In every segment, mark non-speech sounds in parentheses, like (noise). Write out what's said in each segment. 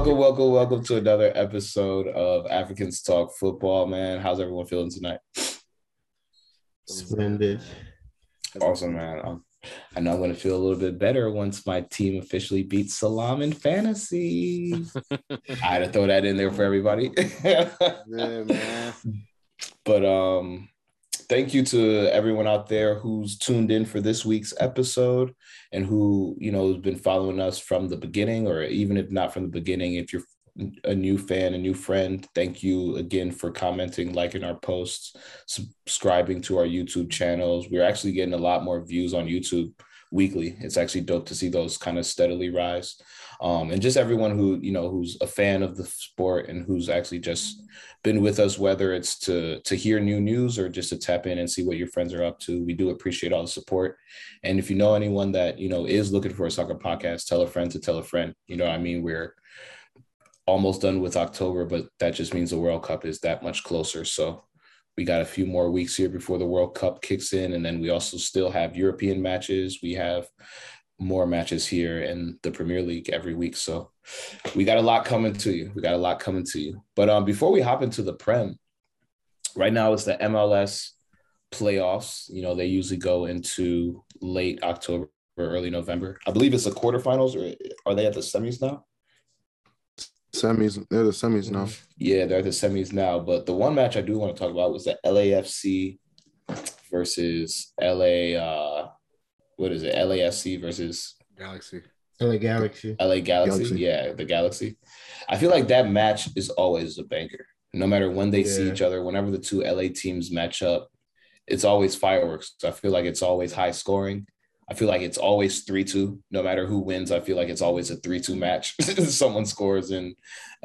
welcome, welcome, welcome to another episode of Africans Talk Football, man. How's everyone feeling tonight? Splendid. Awesome, man. Um, I know I'm going to feel a little bit better once my team officially beats Salam in fantasy. (laughs) I had to throw that in there for everybody. Yeah, man. (laughs) but um, thank you to everyone out there who's tuned in for this week's episode and who you know has been following us from the beginning, or even if not from the beginning, if you're a new fan, a new friend, thank you again for commenting, liking our posts, subscribing to our YouTube channels. We're actually getting a lot more views on YouTube weekly. It's actually dope to see those kind of steadily rise. Um, and just everyone who, you know, who's a fan of the sport and who's actually just been with us, whether it's to to hear new news or just to tap in and see what your friends are up to. We do appreciate all the support. And if you know anyone that, you know, is looking for a soccer podcast, tell a friend to tell a friend. You know I mean? We're almost done with October, but that just means the World Cup is that much closer. So we got a few more weeks here before the World Cup kicks in. And then we also still have European matches. We have more matches here in the Premier League every week. So we got a lot coming to you. We got a lot coming to you. But um, before we hop into the Prem, right now it's the MLS playoffs. You know, they usually go into late October or early November. I believe it's the quarterfinals, or are they at the semis now? Semis, they're the semis now. Yeah, they're the semis now. But the one match I do want to talk about was the LAFC versus LA. Uh, what is it? LAFC versus Galaxy. LA Galaxy. LA Galaxy. Galaxy. Yeah, the Galaxy. I feel like that match is always a banker. No matter when they see each other, whenever the two LA teams match up, it's always fireworks. I feel like it's always high scoring. I feel like it's always 3 2. No matter who wins, I feel like it's always a 3 2 match. (laughs) Someone scores in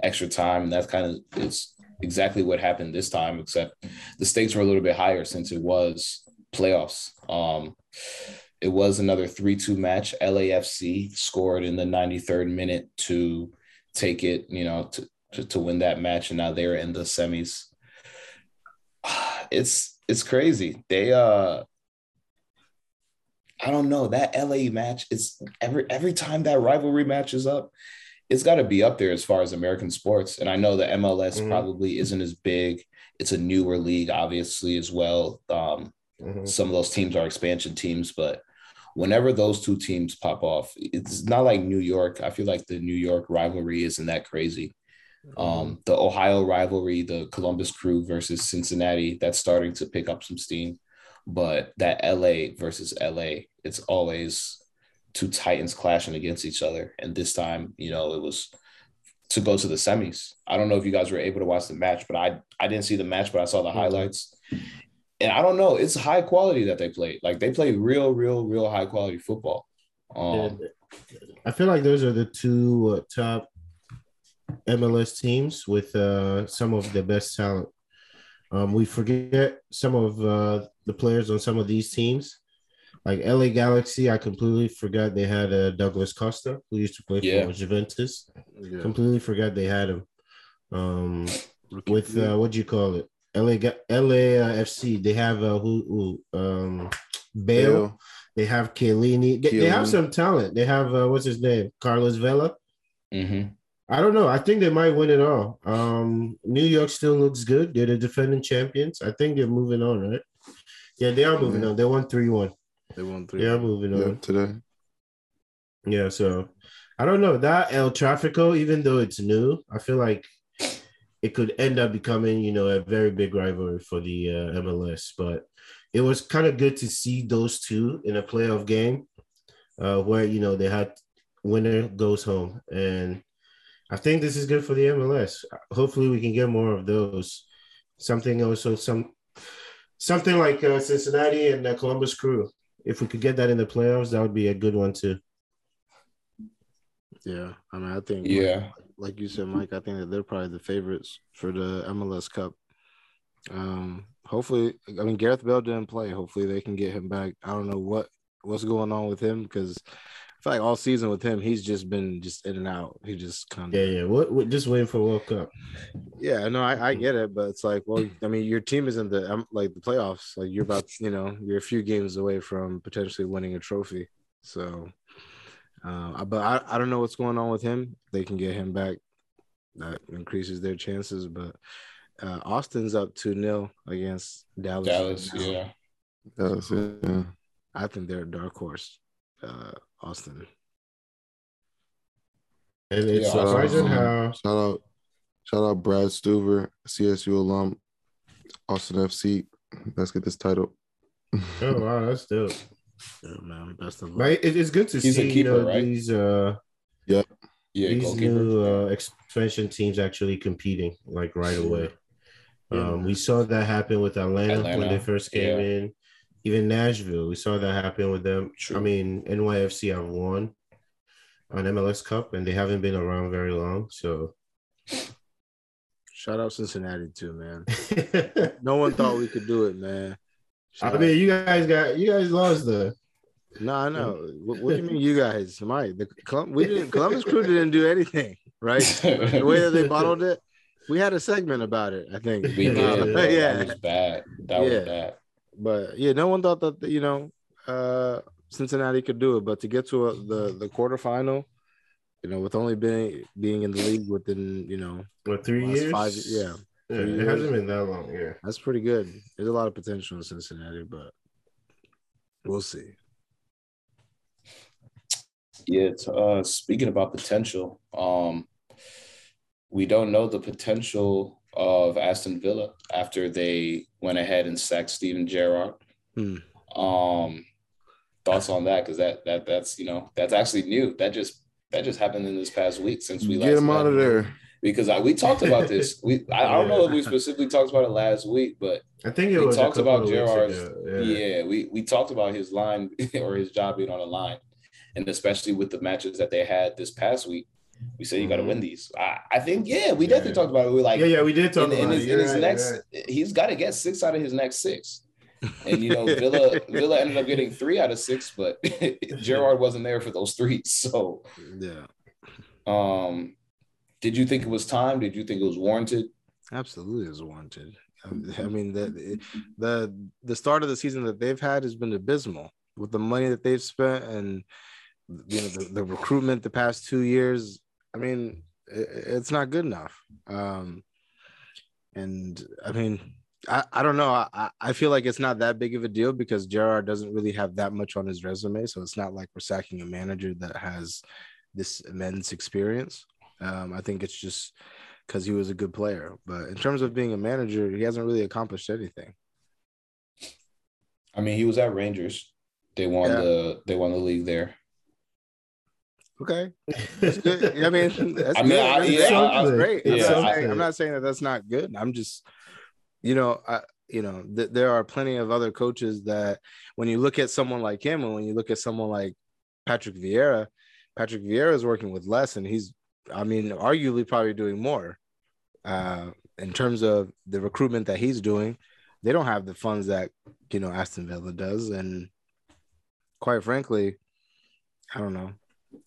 extra time. And that's kind of it's exactly what happened this time, except the stakes were a little bit higher since it was playoffs. Um, it was another 3 2 match. LAFC scored in the 93rd minute to take it, you know, to, to, to win that match. And now they're in the semis. (sighs) It's it's crazy. They uh I don't know. That LA match is every every time that rivalry match is up, it's got to be up there as far as American sports. And I know the MLS Mhm. probably isn't as big. It's a newer league, obviously, as well. Um, Mhm. some of those teams are expansion teams, but whenever those two teams pop off, it's not like New York. I feel like the New York rivalry isn't that crazy. Um, the Ohio rivalry, the Columbus Crew versus Cincinnati, that's starting to pick up some steam. But that LA versus LA, it's always two Titans clashing against each other. And this time, you know, it was to go to the semis. I don't know if you guys were able to watch the match, but I I didn't see the match, but I saw the Mhm. highlights. And I don't know, it's high quality that they play. Like they play real, real, real high quality football. Um, I feel like those are the two uh, top MLS teams with uh, some of the best talent. Um, we forget some of uh, the players on some of these teams. Like LA Galaxy, I completely forgot they had uh, Douglas Costa, who used to play Yeah. for Juventus. Yeah. Completely forgot they had him. Um, with uh, what do you call it? LA Ga- LAFC. They have uh, who, who um, Bale. Bale. They have Chiellini. They, they have some talent. They have uh, what's his name? Carlos Vela. mhm. I don't know. I think they might win it all. Um, New York still looks good. They're the defending champions. I think they're moving on, right? Yeah, they are moving Yeah. on. They won three one. They won three. They are moving Yeah, on. today. Yeah, so I don't know that El Trafico, even though it's new, I feel like it could end up becoming, you know, a very big rivalry for the uh, MLS. But it was kind of good to see those two in a playoff game, uh, where you know they had winner goes home, and I think this is good for the MLS. Hopefully, we can get more of those. Something also some something like uh, Cincinnati and the Columbus Crew. If we could get that in the playoffs, that would be a good one too. Yeah. I mean, I think, Yeah. Like you said, Mike, I think that they're probably the favorites for the MLS Cup. Um, hopefully, I mean, Gareth Bale didn't play. Hopefully, they can get him back. I don't know what what's going on with him because I feel like all season with him, he's just been just in and out. He just kind of Yeah, yeah. What, what just waiting for World Cup. Yeah, no, I, I get it, but it's like, well, I mean, your team is in the like the playoffs. Like you're about, you know, you're a few games away from potentially winning a trophy. So, uh, but I, I don't know what's going on with him. They can get him back. that increases their chances. But uh, Austin's up 2 0 against Dallas. Dallas, now. yeah. That's it. Yeah. I think they're a dark horse, uh, Austin. And it's Yeah, surprising how Shout out, shout out Brad Stuver, CSU alum, Austin FC. Let's get this title. oh wow, that's dope. Yeah, man, best of luck. But it, it's good to He's see keeper, you know, right? these uh Yeah, these goalkeeper. new uh, expansion teams actually competing like right away. Yeah, Um, we saw that happen with Atlanta, when they first came yeah. in. Even Nashville, we saw that happen with them. True. I mean, NYFC have won an MLS Cup, and they haven't been around very long. So, Shout out Cincinnati too, man. (laughs) No one thought we could do it, man. I Shout mean, you guys got you guys lost the. No, I know. What, what do you mean, you guys, Mike? The Colum- we didn't. Columbus Crew didn't do anything, right? The way that they (laughs) bottled it, we had a segment about it. I think we did. Yeah. (laughs) bro. yeah. That was bad. That Yeah. was bad. But yeah, no one thought that you know uh, Cincinnati could do it. But to get to a, the the quarterfinal, you know, with only being being in the league within you know What three last years? five, yeah, yeah, it years. hasn't been that long. Yeah, that's pretty good. There's a lot of potential in Cincinnati, but we'll see. Yeah. Uh, speaking about potential, um, we don't know the potential of Aston Villa after they went ahead and sacked Steven Gerrard. Hmm. Um, thoughts on that? Because that that that's you know that's actually new. That just that just happened in this past week since we Get last him out of there. Because I, we talked about this. We (laughs) I, I don't know if we specifically talked about it last week, but I think it We was talked about Gerrard's- ago. yeah. we we talked about his line (laughs) or his job being on the line, and especially with the matches that they had this past week, we said you got to win these. I, I think yeah, we definitely Yeah. talked about it. We were like yeah, yeah, we did talk in, in about his, it. in his right, next, right. he's got to get six out of his next six. And you know, (laughs) Villa Villa ended up getting three out of six, but Gerrard wasn't there for those three. So, Yeah, um, did you think it was time? Did you think it was warranted? absolutely is warranted. Um, I mean, the the the start of the season that they've had has been abysmal with the money that they've spent and you know the, the recruitment the past two years. I mean, it, it's not good enough. Um, and I mean, I, I don't know. I, I feel like it's not that big of a deal because Gerrard doesn't really have that much on his resume. So it's not like we're sacking a manager that has this immense experience. Um, I think it's just because he was a good player. But in terms of being a manager, he hasn't really accomplished anything. I mean, he was at Rangers. They won Yeah. the they won the league there. Okay, that's good. I mean, (laughs) that's I mean, good. I- That's, yeah, that's I- great. I'm, not I- saying, I'm not saying that that's not good. I'm just, you know, I, you know, th- there are plenty of other coaches that when you look at someone like him and when you look at someone like Patrick Vieira, Patrick Vieira is working with less, and he's, I mean, arguably probably doing more. Uh, in terms of the recruitment that he's doing, they don't have the funds that you know Aston Villa does, and quite frankly, I don't know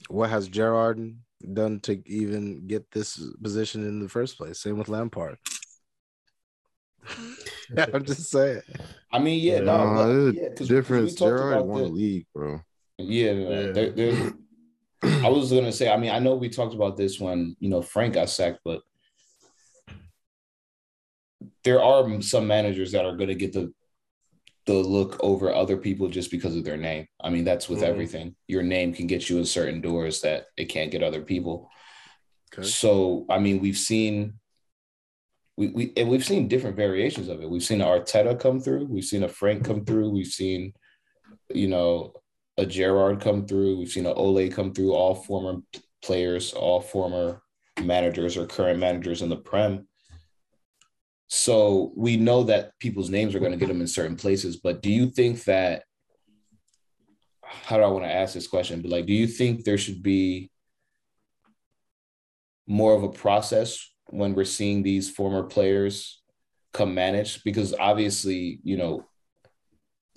what has Gerrard done to even get this position in the first place. Same with Lampard. yeah, (laughs) I'm just saying. I mean, yeah, no, Nah, but- there's yeah, a 'cause- 'cause difference. we Gerrard won the- the league, bro. Yeah, no, no, Yeah. There, there's. (clears throat) I was gonna say. I mean, I know we talked about this when you know Frank got sacked, but there are some managers that are gonna get the the look over other people just because of their name. I mean, that's with Mhm. everything. Your name can get you in certain doors that it can't get other people. Okay. So, I mean, we've seen we, we and we've seen different variations of it. We've seen Arteta come through, we've seen a Frank come through, we've seen, you know, a Gerrard come through, we've seen a Ole come through, all former players, all former managers or current managers in the Prem. So we know that people's names are going to get them in certain places, but do you think that how do I want to ask this question? But like, do you think there should be more of a process when we're seeing these former players come manage? Because obviously, you know,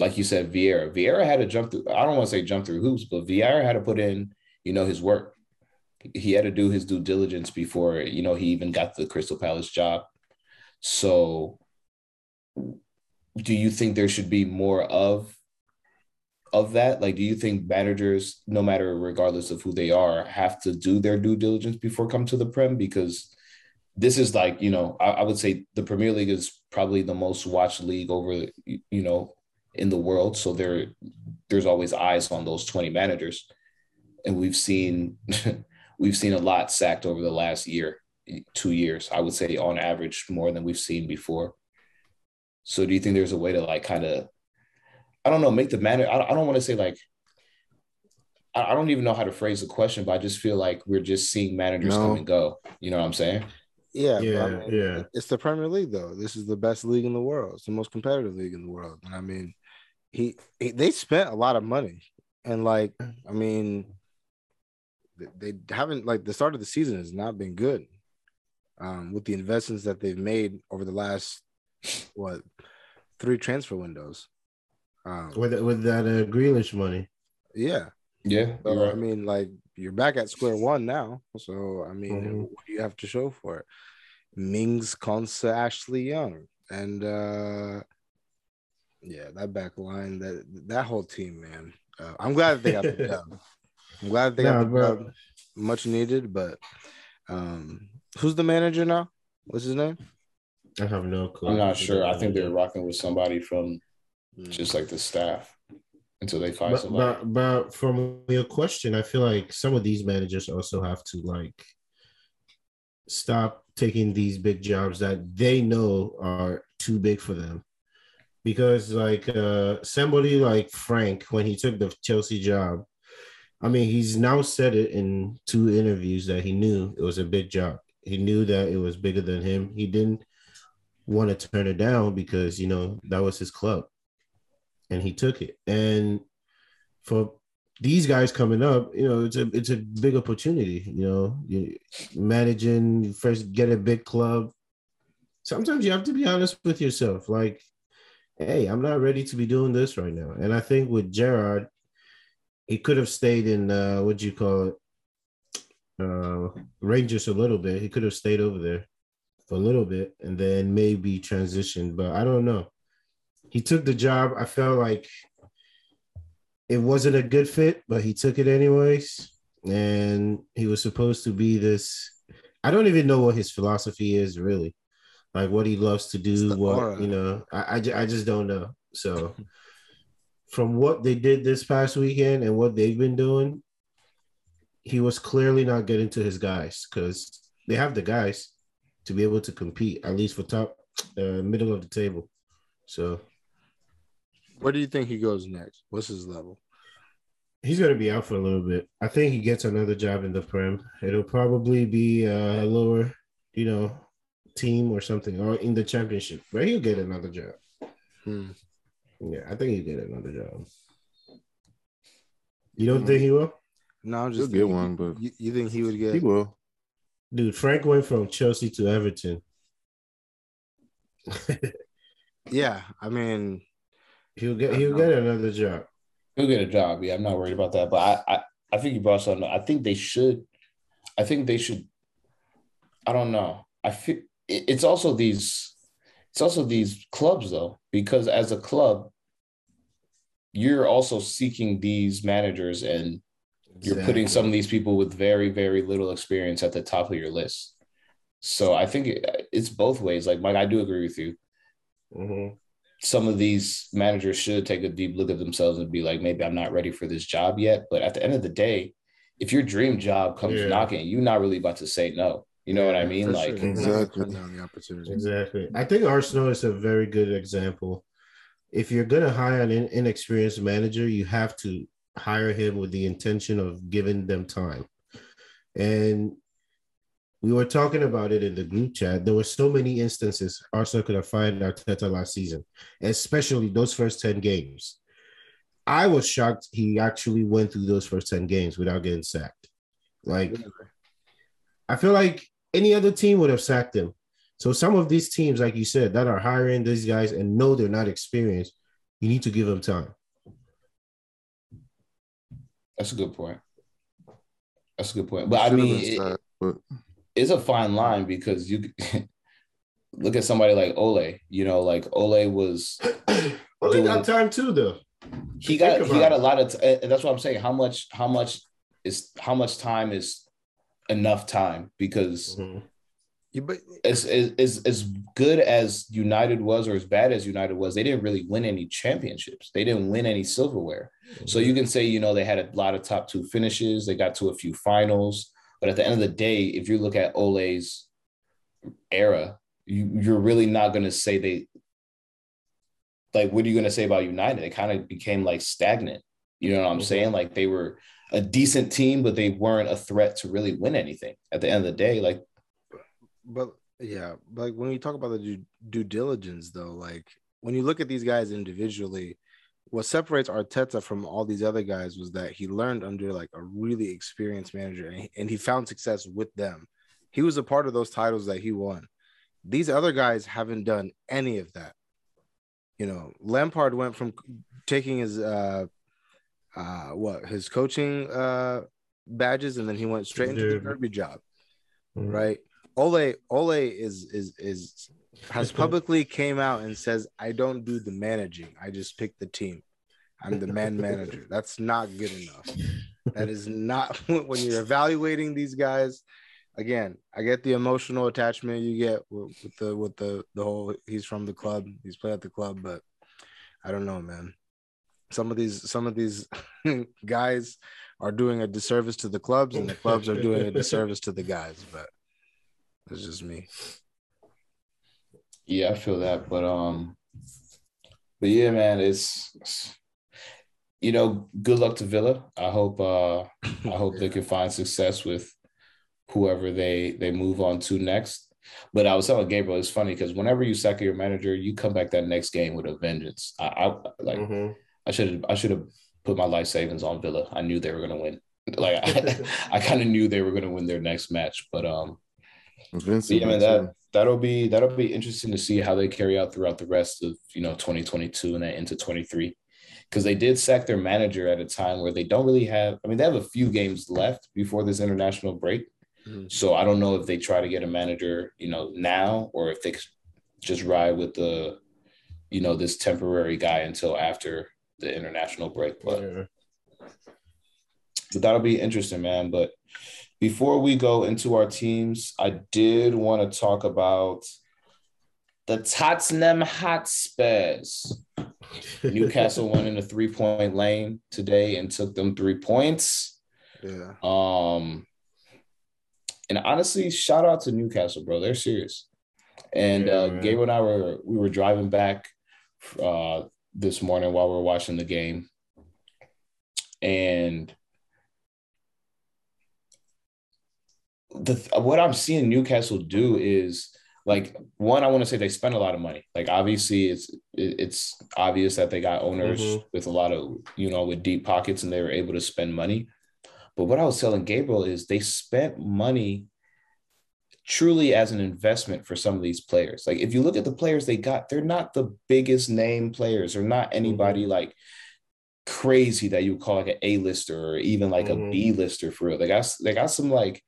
like you said, Vieira, Vieira had to jump through. I don't want to say jump through hoops, but Vieira had to put in, you know, his work. He had to do his due diligence before, you know, he even got the Crystal Palace job. So, do you think there should be more of of that? Like, do you think managers, no matter regardless of who they are, have to do their due diligence before come to the prem? Because this is like you know I, I would say the Premier League is probably the most watched league over you know in the world. So there there's always eyes on those 20 managers, and we've seen (laughs) we've seen a lot sacked over the last year, two years. I would say on average more than we've seen before. So do you think there's a way to like kind of I don't know make the manager I, I don't want to say like I don't even know how to phrase the question, but I just feel like we're just seeing managers no. come and go. You know what I'm saying? Yeah, yeah, I mean, yeah. It's the Premier League, though. This is the best league in the world. It's the most competitive league in the world. And I mean, he, he they spent a lot of money, and like, I mean, they, they haven't like the start of the season has not been good. Um, with the investments that they've made over the last what three transfer windows. Um, with with that uh, Grealish money. Yeah, yeah. So, right. I mean, like you're back at square one now. So I mean, mm-hmm. what do you have to show for it? Mings, Konsa, Ashley Young, and uh yeah, that back line, that that whole team, man. Uh, I'm glad they got the (laughs) dub. I'm glad they got the dub. Much needed, but um who's the manager now? What's his name? I have no clue. I'm not sure. I think they're rocking with somebody from mm. just like the staff until they find but, somebody. But, but from your question, I feel like some of these managers also have to like stop taking these big jobs that they know are too big for them. Because like uh somebody like Frank, when he took the Chelsea job, I mean he's now said it in two interviews that he knew it was a big job. He knew that it was bigger than him. He didn't want to turn it down because you know that was his club and he took it. And for these guys coming up, you know, it's a it's a big opportunity. You know, you managing first get a big club. Sometimes you have to be honest with yourself. Like, hey, I'm not ready to be doing this right now. And I think with Gerrard, he could have stayed in uh, what do you call it, uh, Rangers a little bit. He could have stayed over there for a little bit and then maybe transitioned. But I don't know he took the job. I felt like it wasn't a good fit, but he took it anyways. And he was supposed to be this. I don't even know what his philosophy is really, like what he loves to do. What aura. you know, I, I, I just don't know. So, from what they did this past weekend and what they've been doing, he was clearly not getting to his guys because they have the guys to be able to compete at least for top, uh, middle of the table. So where do you think he goes next? What's his level? He's going to be out for a little bit. I think he gets another job in the Prem. It'll probably be a lower, you know, team or something, or in the championship, where he'll get another job. Hmm. Yeah, I think he'll get another job. You don't hmm. think he will? No, I'm just get one, but you, you, think he would get? He will. Dude, Frank went from Chelsea to Everton. yeah, I mean, He'll get he'll get another job. He'll get a job. Yeah, I'm not worried about that. But I I, I think you brought something. I think they should. I think they should. I don't know. I feel it's also these. It's also these clubs though, because as a club, you're also seeking these managers and you're exactly. putting some of these people with very very little experience at the top of your list. So I think it, it's both ways. Like Mike, I do agree with you. Mm-hmm some of these managers should take a deep look at themselves and be like, maybe I'm not ready for this job yet. But at the end of the day, if your dream job comes yeah. knocking, you're not really about to say no. You know what I mean? like sure. exactly. Exactly. I think Arsenal is a very good example. If you're gonna hire an inexperienced manager, you have to hire him with the intention of giving them time. And we were talking about it in the group chat. There were so many instances Arsenal could have fired Arteta last season, especially those first 10 games. I was shocked he actually went through those first 10 games without getting sacked. Like, I feel like any other team would have sacked him. So, some of these teams, like you said, that are hiring these guys and know they're not experienced, you need to give them time. That's a good point. That's a good point. But I mean, it, but it's a fine line because you (laughs) look at somebody like Ole. You know, like Ole was. (coughs) well, he got time too, though. He got he got a lot of, t- and that's what I'm saying. How much? How much is how much time is enough time? Because mm-hmm. Yeah, but as, as as as good as United was or as bad as United was, they didn't really win any championships. They didn't win any silverware. So you can say, you know, they had a lot of top two finishes, they got to a few finals, but at the end of the day, if you look at Ole's era, you, you're really not going to say they like what are you going to say about United? it kind of became like stagnant. You know what I'm Mhm. saying? Like they were a decent team, but they weren't a threat to really win anything. At the end of the day, like but yeah, like when you talk about the due, due diligence, though, like when you look at these guys individually, what separates Arteta from all these other guys was that he learned under like a really experienced manager, and he, and he found success with them. He was a part of those titles that he won. These other guys haven't done any of that. You know, Lampard went from taking his uh uh what his coaching uh badges and then he went straight into the derby job Mhm. right? Ole Ole is is is has publicly came out and says I don't do the managing. I just pick the team. I'm the man manager. That's not good enough. That is not (laughs) when you're evaluating these guys. Again, I get the emotional attachment you get with, with the with the the whole he's from the club, he's played at the club, but I don't know, man. Some of these some of these (laughs) guys are doing a disservice to the clubs, and the clubs are doing a (laughs) disservice to the guys. But it's just me. Yeah, I feel that, but um, but yeah, man, it's, it's- you know, good luck to Villa. I hope uh, I hope they can find success with whoever they they move on to next. But I was telling Gabriel, it's funny because whenever you sack your manager, you come back that next game with a vengeance. I, I like Mhm. I should have I should have put my life savings on Villa. I knew they were gonna win. (laughs) Like I, (laughs) I kind of knew they were gonna win their next match, but um. Vincent, Yeah, man, that that'll be that'll be interesting to see how they carry out throughout the rest of you know 2022 and then into 23 because they did sack their manager at a time where they don't really have I mean they have a few games left before this international break Mhm. so I don't know if they try to get a manager you know now or if they just ride with the you know this temporary guy until after the international break but Yeah. that'll be interesting, man. But before we go into our teams, I did want to talk about the Tottenham Hotspurs. (laughs) Newcastle went in a three point lane today and took them three points. Yeah. Um, and honestly, shout out to Newcastle, bro. They're serious. And Yeah, uh. Gabe and I were we were driving back uh, this morning while we were watching the game, and the what I'm seeing Newcastle do is like one. I want to say they spend a lot of money. Like obviously, it's it's obvious that they got owners Mhm. with a lot of you know with deep pockets, and they were able to spend money. But what I was telling Gabriel is they spent money truly as an investment for some of these players. Like if you look at the players they got, they're not the biggest name players. They're not anybody like crazy that you would call like an A-lister or even like a Mhm. B-lister for real. They got they got some like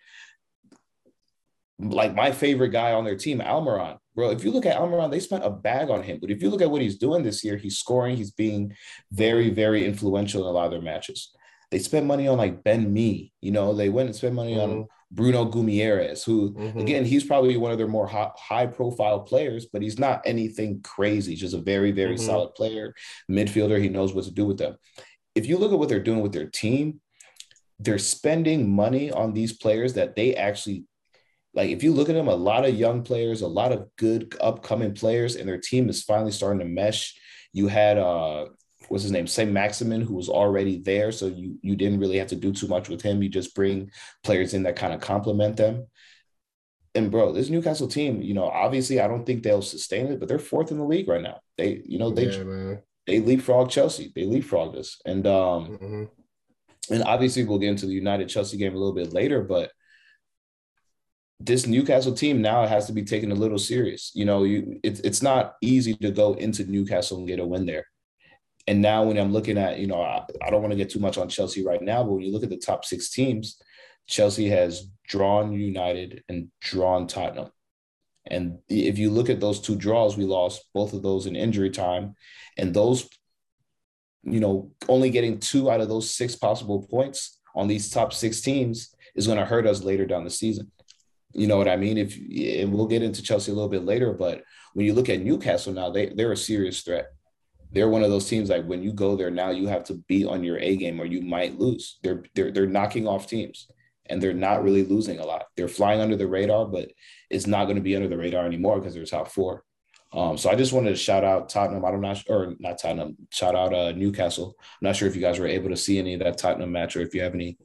like my favorite guy on their team, Almiron. Bro, if you look at Almiron, they spent a bag on him. But if you look at what he's doing this year, he's scoring, he's being very, very influential in a lot of their matches. They spent money on like Ben Me, you know, they went and spent money on Mhm. Bruno Guimarães, who Mhm. again, he's probably one of their more high, profile players, but he's not anything crazy. He's just a very, very Mhm. solid player, midfielder. He knows what to do with them. If you look at what they're doing with their team, they're spending money on these players that they actually like. If you look at them, a lot of young players, a lot of good upcoming players, and their team is finally starting to mesh. You had uh what's his name, Saint Maximin, who was already there, so you you didn't really have to do too much with him. You just bring players in that kind of complement them. And bro, this Newcastle team, you know, obviously I don't think they'll sustain it, but they're fourth in the league right now. They, you know, they yeah, they leapfrog Chelsea. They leapfrog us. And um, Mhm. and obviously we'll get into the United Chelsea game a little bit later, but this Newcastle team now has to be taken a little serious. You know, you it's it's not easy to go into Newcastle and get a win there. And now when I'm looking at, you know, I, I don't want to get too much on Chelsea right now, but when you look at the top six teams, Chelsea has drawn United and drawn Tottenham. And if you look at those two draws, we lost both of those in injury time. And those, you know, only getting two out of those six possible points on these top six teams is going to hurt us later down the season. You know what I mean? If and we'll get into Chelsea a little bit later, but when you look at Newcastle now, they they're a serious threat. They're one of those teams like when you go there now, you have to be on your A game or you might lose. They're they're they're knocking off teams and they're not really losing a lot. They're flying under the radar, but it's not going to be under the radar anymore because they're top four. Um, so I just wanted to shout out Tottenham. I don't know, or not Tottenham. Shout out uh, Newcastle. I'm not sure if you guys were able to see any of that Tottenham match or if you have any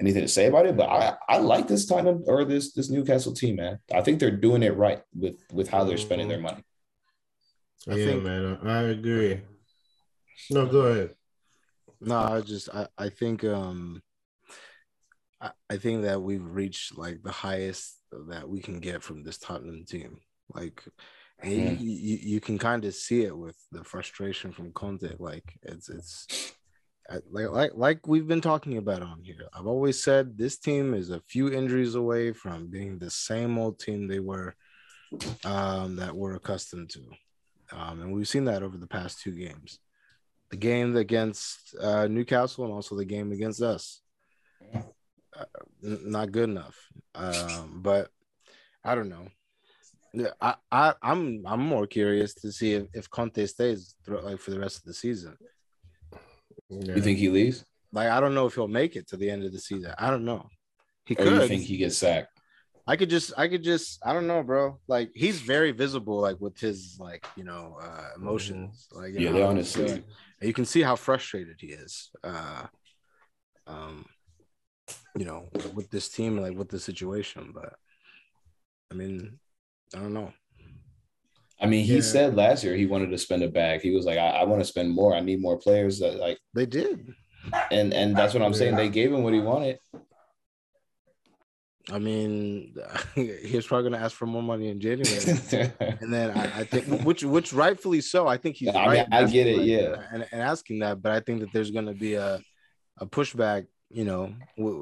anything to say about it. But I I like this Tottenham or this this Newcastle team, man. I think they're doing it right with with how they're spending their money. I yeah, think, man, I agree. No, go ahead. No, I just I I think um I, I think that we've reached like the highest that we can get from this Tottenham team. Like and mm. you, you, you can kind of see it with the frustration from Conte. Like it's it's like like like we've been talking about on here. I've always said this team is a few injuries away from being the same old team they were um, that we're accustomed to, um, and we've seen that over the past two games. The game against uh, Newcastle and also the game against us. Uh, n- not good enough. Um, but I don't know. Yeah, I, I I'm I'm more curious to see if, if Conte stays through, like for the rest of the season. Yeah. You think he leaves? Like I don't know if he'll make it to the end of the season. I don't know. He or could. you think he gets sacked? I could just I could just I don't know, bro. Like he's very visible, like with his like you know uh emotions. Mm-hmm. Like yeah, know, honestly, and you can see how frustrated he is. Uh, um, you know, with this team, like with the situation. But I mean, I don't know. I mean, he yeah. said last year he wanted to spend a bag. He was like, I, I want to spend more. I need more players that like they did. And and that's what I'm saying. They gave him what he wanted. I mean, (laughs) he was probably going to ask for more money in January, (laughs) and then I, I, think, which which rightfully so. I think he's I right. Mean, I get it, yeah, and, and asking that, but I think that there's going to be a a pushback. You know,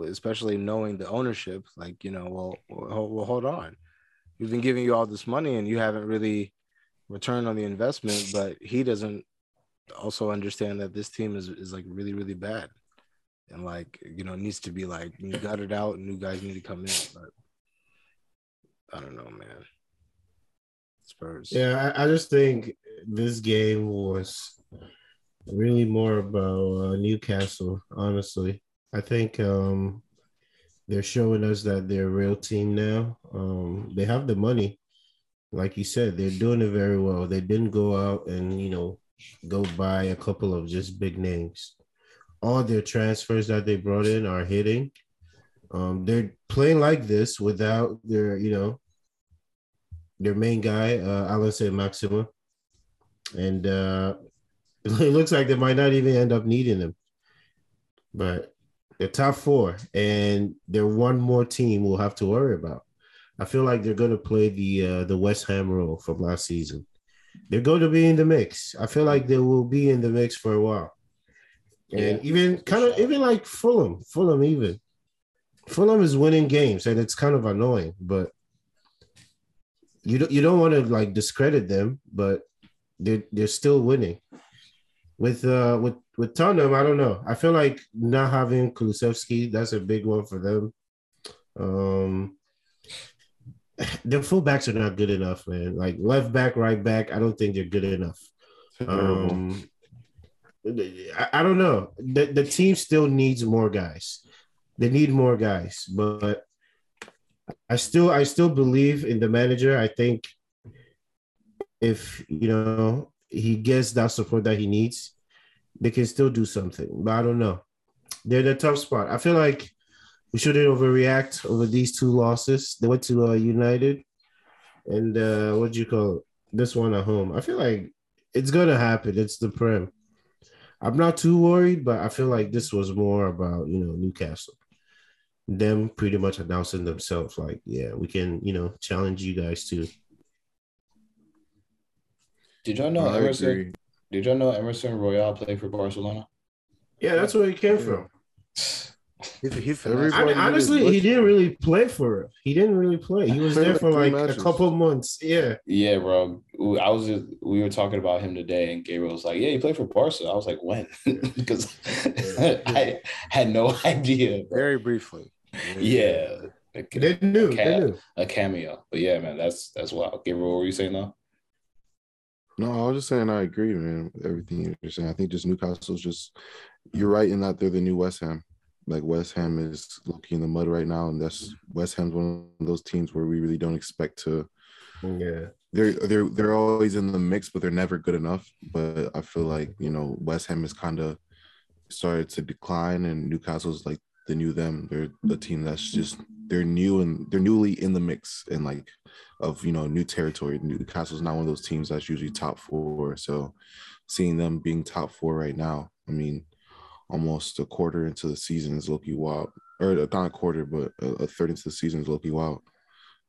especially knowing the ownership. Like, you know, well, well, well hold on we've been giving you all this money and you haven't really returned on the investment but he doesn't also understand that this team is, is like really really bad and like you know needs to be like you got it out and new guys need to come in but i don't know man spurs yeah i, I just think this game was really more about uh, newcastle honestly i think um they're showing us that they're a real team now. Um, they have the money, like you said, they're doing it very well. They didn't go out and you know go buy a couple of just big names. All their transfers that they brought in are hitting. Um, they're playing like this without their, you know, their main guy, uh, Allan Saint-Maximin, and uh, (laughs) it looks like they might not even end up needing him. But they're top four, and they're one more team we'll have to worry about. I feel like they're going to play the uh, the West Ham role from last season. They're going to be in the mix. I feel like they will be in the mix for a while, and yeah, even kind of even like Fulham, Fulham even. Fulham is winning games, and it's kind of annoying, but you don't you don't want to like discredit them, but they're they're still winning. With uh with with Tottenham, I don't know. I feel like not having Kulusevski, that's a big one for them. Um, their fullbacks are not good enough, man. Like left back, right back, I don't think they're good enough. Um, I, I, don't know. The the team still needs more guys. They need more guys, but I still I still believe in the manager. I think if you know he gets that support that he needs, they can still do something. But I don't know. They're in a tough spot. I feel like we shouldn't overreact over these two losses. They went to uh, United, and uh, what do you call it? this one at home? I feel like it's gonna happen. It's the Prem. I'm not too worried, but I feel like this was more about you know Newcastle, them pretty much announcing themselves like, yeah, we can you know challenge you guys too. Did y'all know Emerson? Did y'all know Emerson Royal played for Barcelona? Yeah, that's where he came from. (laughs) He, he, I mean, honestly, he didn't really play for it. He didn't really play. He was there for like matches. a couple months. Yeah. Yeah, bro. I was just, we were talking about him today, and Gabriel was like, "Yeah, he played for Barca." I was like, "When?" (laughs) because (laughs) I had no idea. Very briefly. Yeah. Like, They knew. a, They knew. a cameo. But yeah, man, that's that's wild. Gabriel, what were you saying though? No, I was just saying I agree, man, with everything you're saying. I think just Newcastle's just you're right in that they're the new West Ham. Like West Ham is looking in the mud right now, and that's West Ham's one of those teams where we really don't expect to Yeah. they're they're they're always in the mix, but they're never good enough. But I feel like you know West Ham is kind of started to decline, and Newcastle's like the new them. They're the team that's just they're new and they're newly in the mix and like of you know new territory. Newcastle's not one of those teams that's usually top four. So seeing them being top four right now, I mean, almost a quarter into the season is Loki wild, or not a quarter, but a, a third into the season is Loki wild.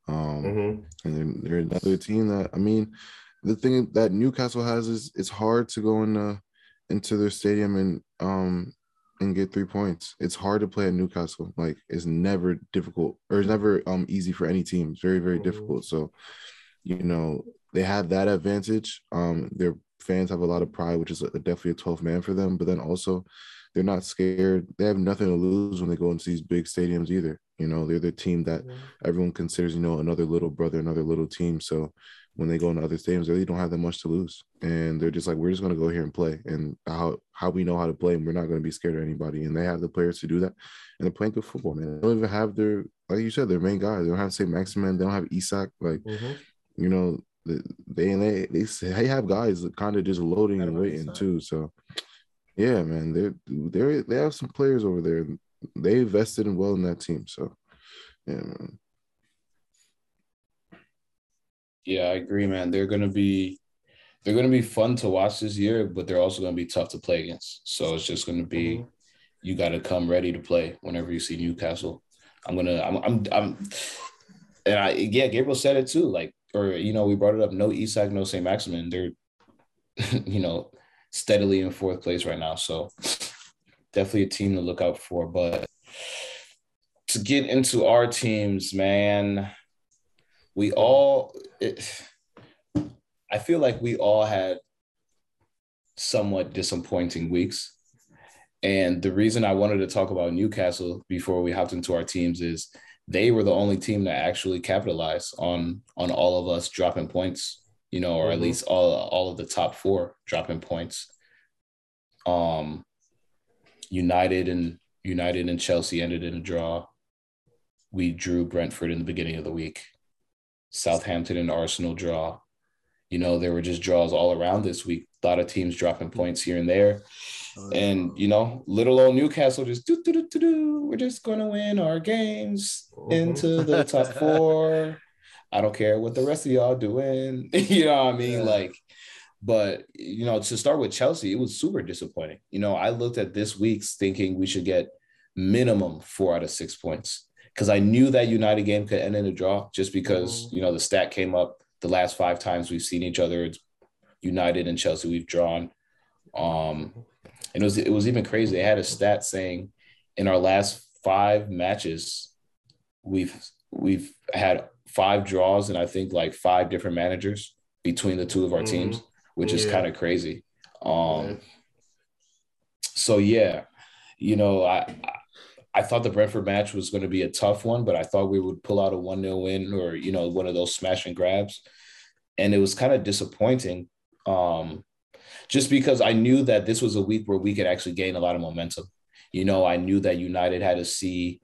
Um, Mhm. and then they're another team that I mean, the thing that Newcastle has is it's hard to go in uh, into their stadium and um and get three points. It's hard to play at Newcastle. Like it's never difficult or it's never um easy for any team. It's very very Mhm. difficult. So you know they have that advantage. Um, their fans have a lot of pride, which is a, definitely a 12 man for them. But then also they're not scared. They have nothing to lose when they go into these big stadiums either. You know, they're the team that everyone considers, you know, another little brother, another little team. So when they go into other stadiums, they really don't have that much to lose. And they're just like, we're just gonna go here and play. And how how we know how to play, and we're not gonna be scared of anybody. And they have the players to do that. And they're playing good football, man. They don't even have their like you said, their main guys. They don't have St. Maximin, they don't have Isak. Like, Mhm. you know, the- they and they they say they have guys kind of just loading and waiting too. So yeah, man, they're they they have some players over there. They invested in well in that team. So yeah, man. Yeah, I agree, man. They're gonna be they're gonna be fun to watch this year, but they're also gonna be tough to play against. So it's just gonna be Mhm. you got to come ready to play whenever you see Newcastle. I'm gonna I'm I'm I'm and I yeah, Gabriel said it too. Like or you know we brought it up. No Isak, no Saint Maximin. They're (laughs) you know steadily in fourth place right now. So definitely a team to look out for. But to get into our teams, man, we all. It, I feel like we all had somewhat disappointing weeks. And the reason I wanted to talk about Newcastle before we hopped into our teams is they were the only team that actually capitalized on on all of us dropping points, you know, or at Mhm. least all all of the top four dropping points. Um United and United and Chelsea ended in a draw. We drew Brentford in the beginning of the week. Southampton and Arsenal draw. You know, there were just draws all around this week. A lot of teams dropping points here and there. And you know, little old Newcastle just do do do do do. We're just gonna win our games into the top (laughs) four. I don't care what the rest of y'all doing. (laughs) you know what I mean? Yeah. Like, but you know, to start with Chelsea, it was super disappointing. You know, I looked at this week's thinking we should get minimum four out of six points because I knew that United game could end in a draw just because Mhm. you know the stat came up the last five times we've seen each other. It's United and Chelsea we've drawn. Um, and it was it was even crazy. They had a stat saying in our last five matches, we've we've had five draws and I think like five different managers between the two of our Mhm. teams, which is kind of crazy. Um, Yeah. so yeah, you know, I I- I thought the Brentford match was going to be a tough one, but I thought we would pull out a one 0 win or you know one of those smash and grabs, and it was kind of disappointing. Um, just because I knew that this was a week where we could actually gain a lot of momentum. You know, I knew that United had to see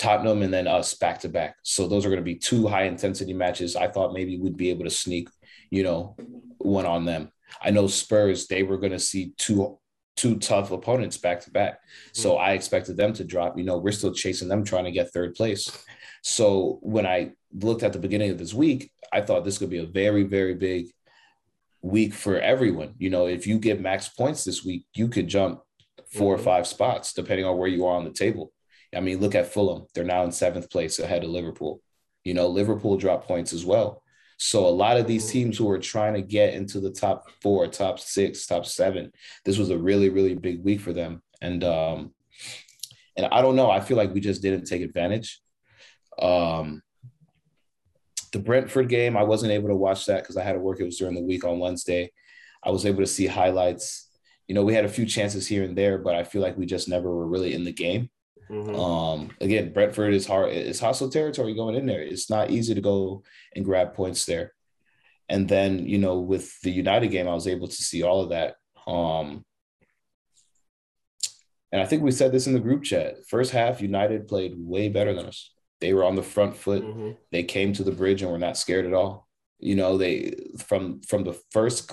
Tottenham and then us back to back. So those are going to be two high intensity matches. I thought maybe we'd be able to sneak, you know, one on them. I know Spurs, they were going to see two two tough opponents back to back. So I expected them to drop. You know, we're still chasing them trying to get third place. So when I looked at the beginning of this week, I thought this could be a very, very big week for everyone. You know, if you get max points this week, you could jump 4 or Mhm. five spots depending on where you are on the table. I mean, look at Fulham. They're now in seventh place ahead of Liverpool. You know, Liverpool dropped points as well. So a lot of these teams who are trying to get into the top four, top six, top seven, this was a really, really big week for them. And um, and I don't know. I feel like we just didn't take advantage. Um, the Brentford game, I wasn't able to watch that because I had to work. It was during the week on Wednesday. I was able to see highlights. You know, we had a few chances here and there, but I feel like we just never were really in the game. Mhm. Um, again, Brentford is hard. It's hostile territory going in there. It's not easy to go and grab points there. And then, you know, with the United game, I was able to see all of that. Um, and I think we said this in the group chat. First half, United played way better than us. They were on the front foot. Mhm. They came to the bridge and were not scared at all. You know, they from from the first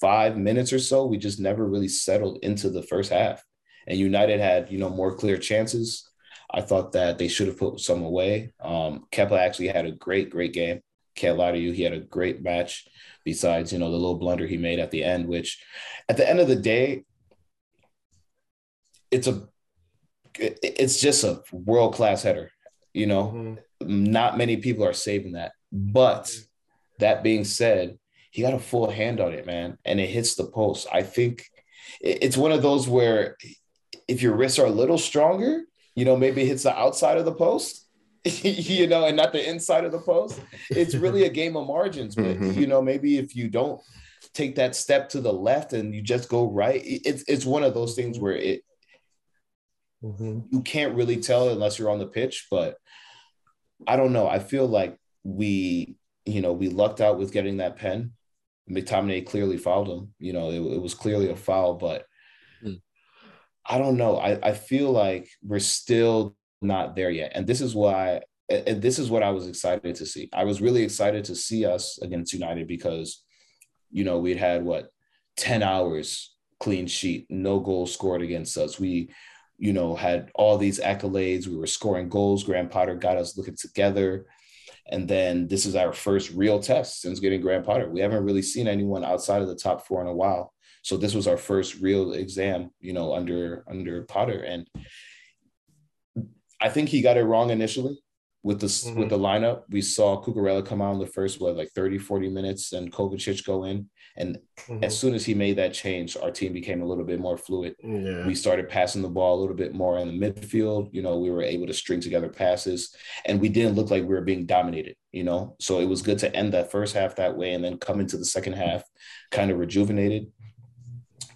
five minutes or so, we just never really settled into the first half. And United had, you know, more clear chances. I thought that they should have put some away. Um, Kepa actually had a great, great game. Can't lie to you, he had a great match. Besides, you know, the little blunder he made at the end, which, at the end of the day, it's a, it's just a world class header. You know, Mhm. not many people are saving that. But that being said, he got a full hand on it, man, and it hits the post. I think it's one of those where if your wrists are a little stronger, you know, maybe it hits the outside of the post, (laughs) you know, and not the inside of the post. It's really a game of margins, but Mhm. you know, maybe if you don't take that step to the left and you just go right, it's it's one of those things where it Mhm. you can't really tell unless you're on the pitch. But I don't know. I feel like we, you know, we lucked out with getting that pen. McTominay clearly fouled him. You know, it, it was clearly a foul, but. I don't know. I, I feel like we're still not there yet. And this is why, and this is what I was excited to see. I was really excited to see us against United because, you know, we'd had what, 10 hours clean sheet, no goals scored against us. We, you know, had all these accolades. We were scoring goals. Graham Potter got us looking together. And then this is our first real test since getting Graham Potter. We haven't really seen anyone outside of the top four in a while. So this was our first real exam, you know, under under Potter. And I think he got it wrong initially with the Mhm. with the lineup. We saw Cucurella come out in the first what like 30, 40 minutes and Kovacic go in. And Mhm. as soon as he made that change, our team became a little bit more fluid Yeah. we started passing the ball a little bit more in the midfield. You know, we were able to string together passes and we didn't look like we were being dominated, you know. So it was good to end that first half that way and then come into the second half kind of rejuvenated.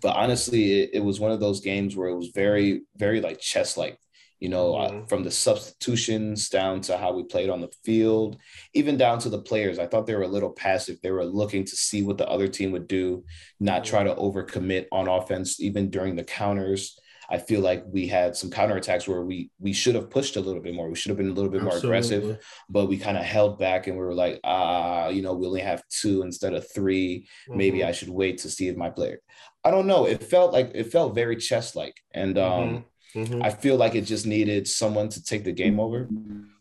But honestly, it, it was one of those games where it was very, very like chess like, you know, uh, Mhm. from the substitutions down to how we played on the field, even down to the players. I thought they were a little passive. They were looking to see what the other team would do, not try to overcommit on offense, even during the counters. I feel like we had some counterattacks where we we should have pushed a little bit more. We should have been a little bit more aggressive but we kind of held back and we were like, ah, you know, we only have two instead of three. Maybe Mhm. I should wait to see if my player. I don't know. It felt like it felt very chess like, and um, Mhm. I feel like it just needed someone to take the game over.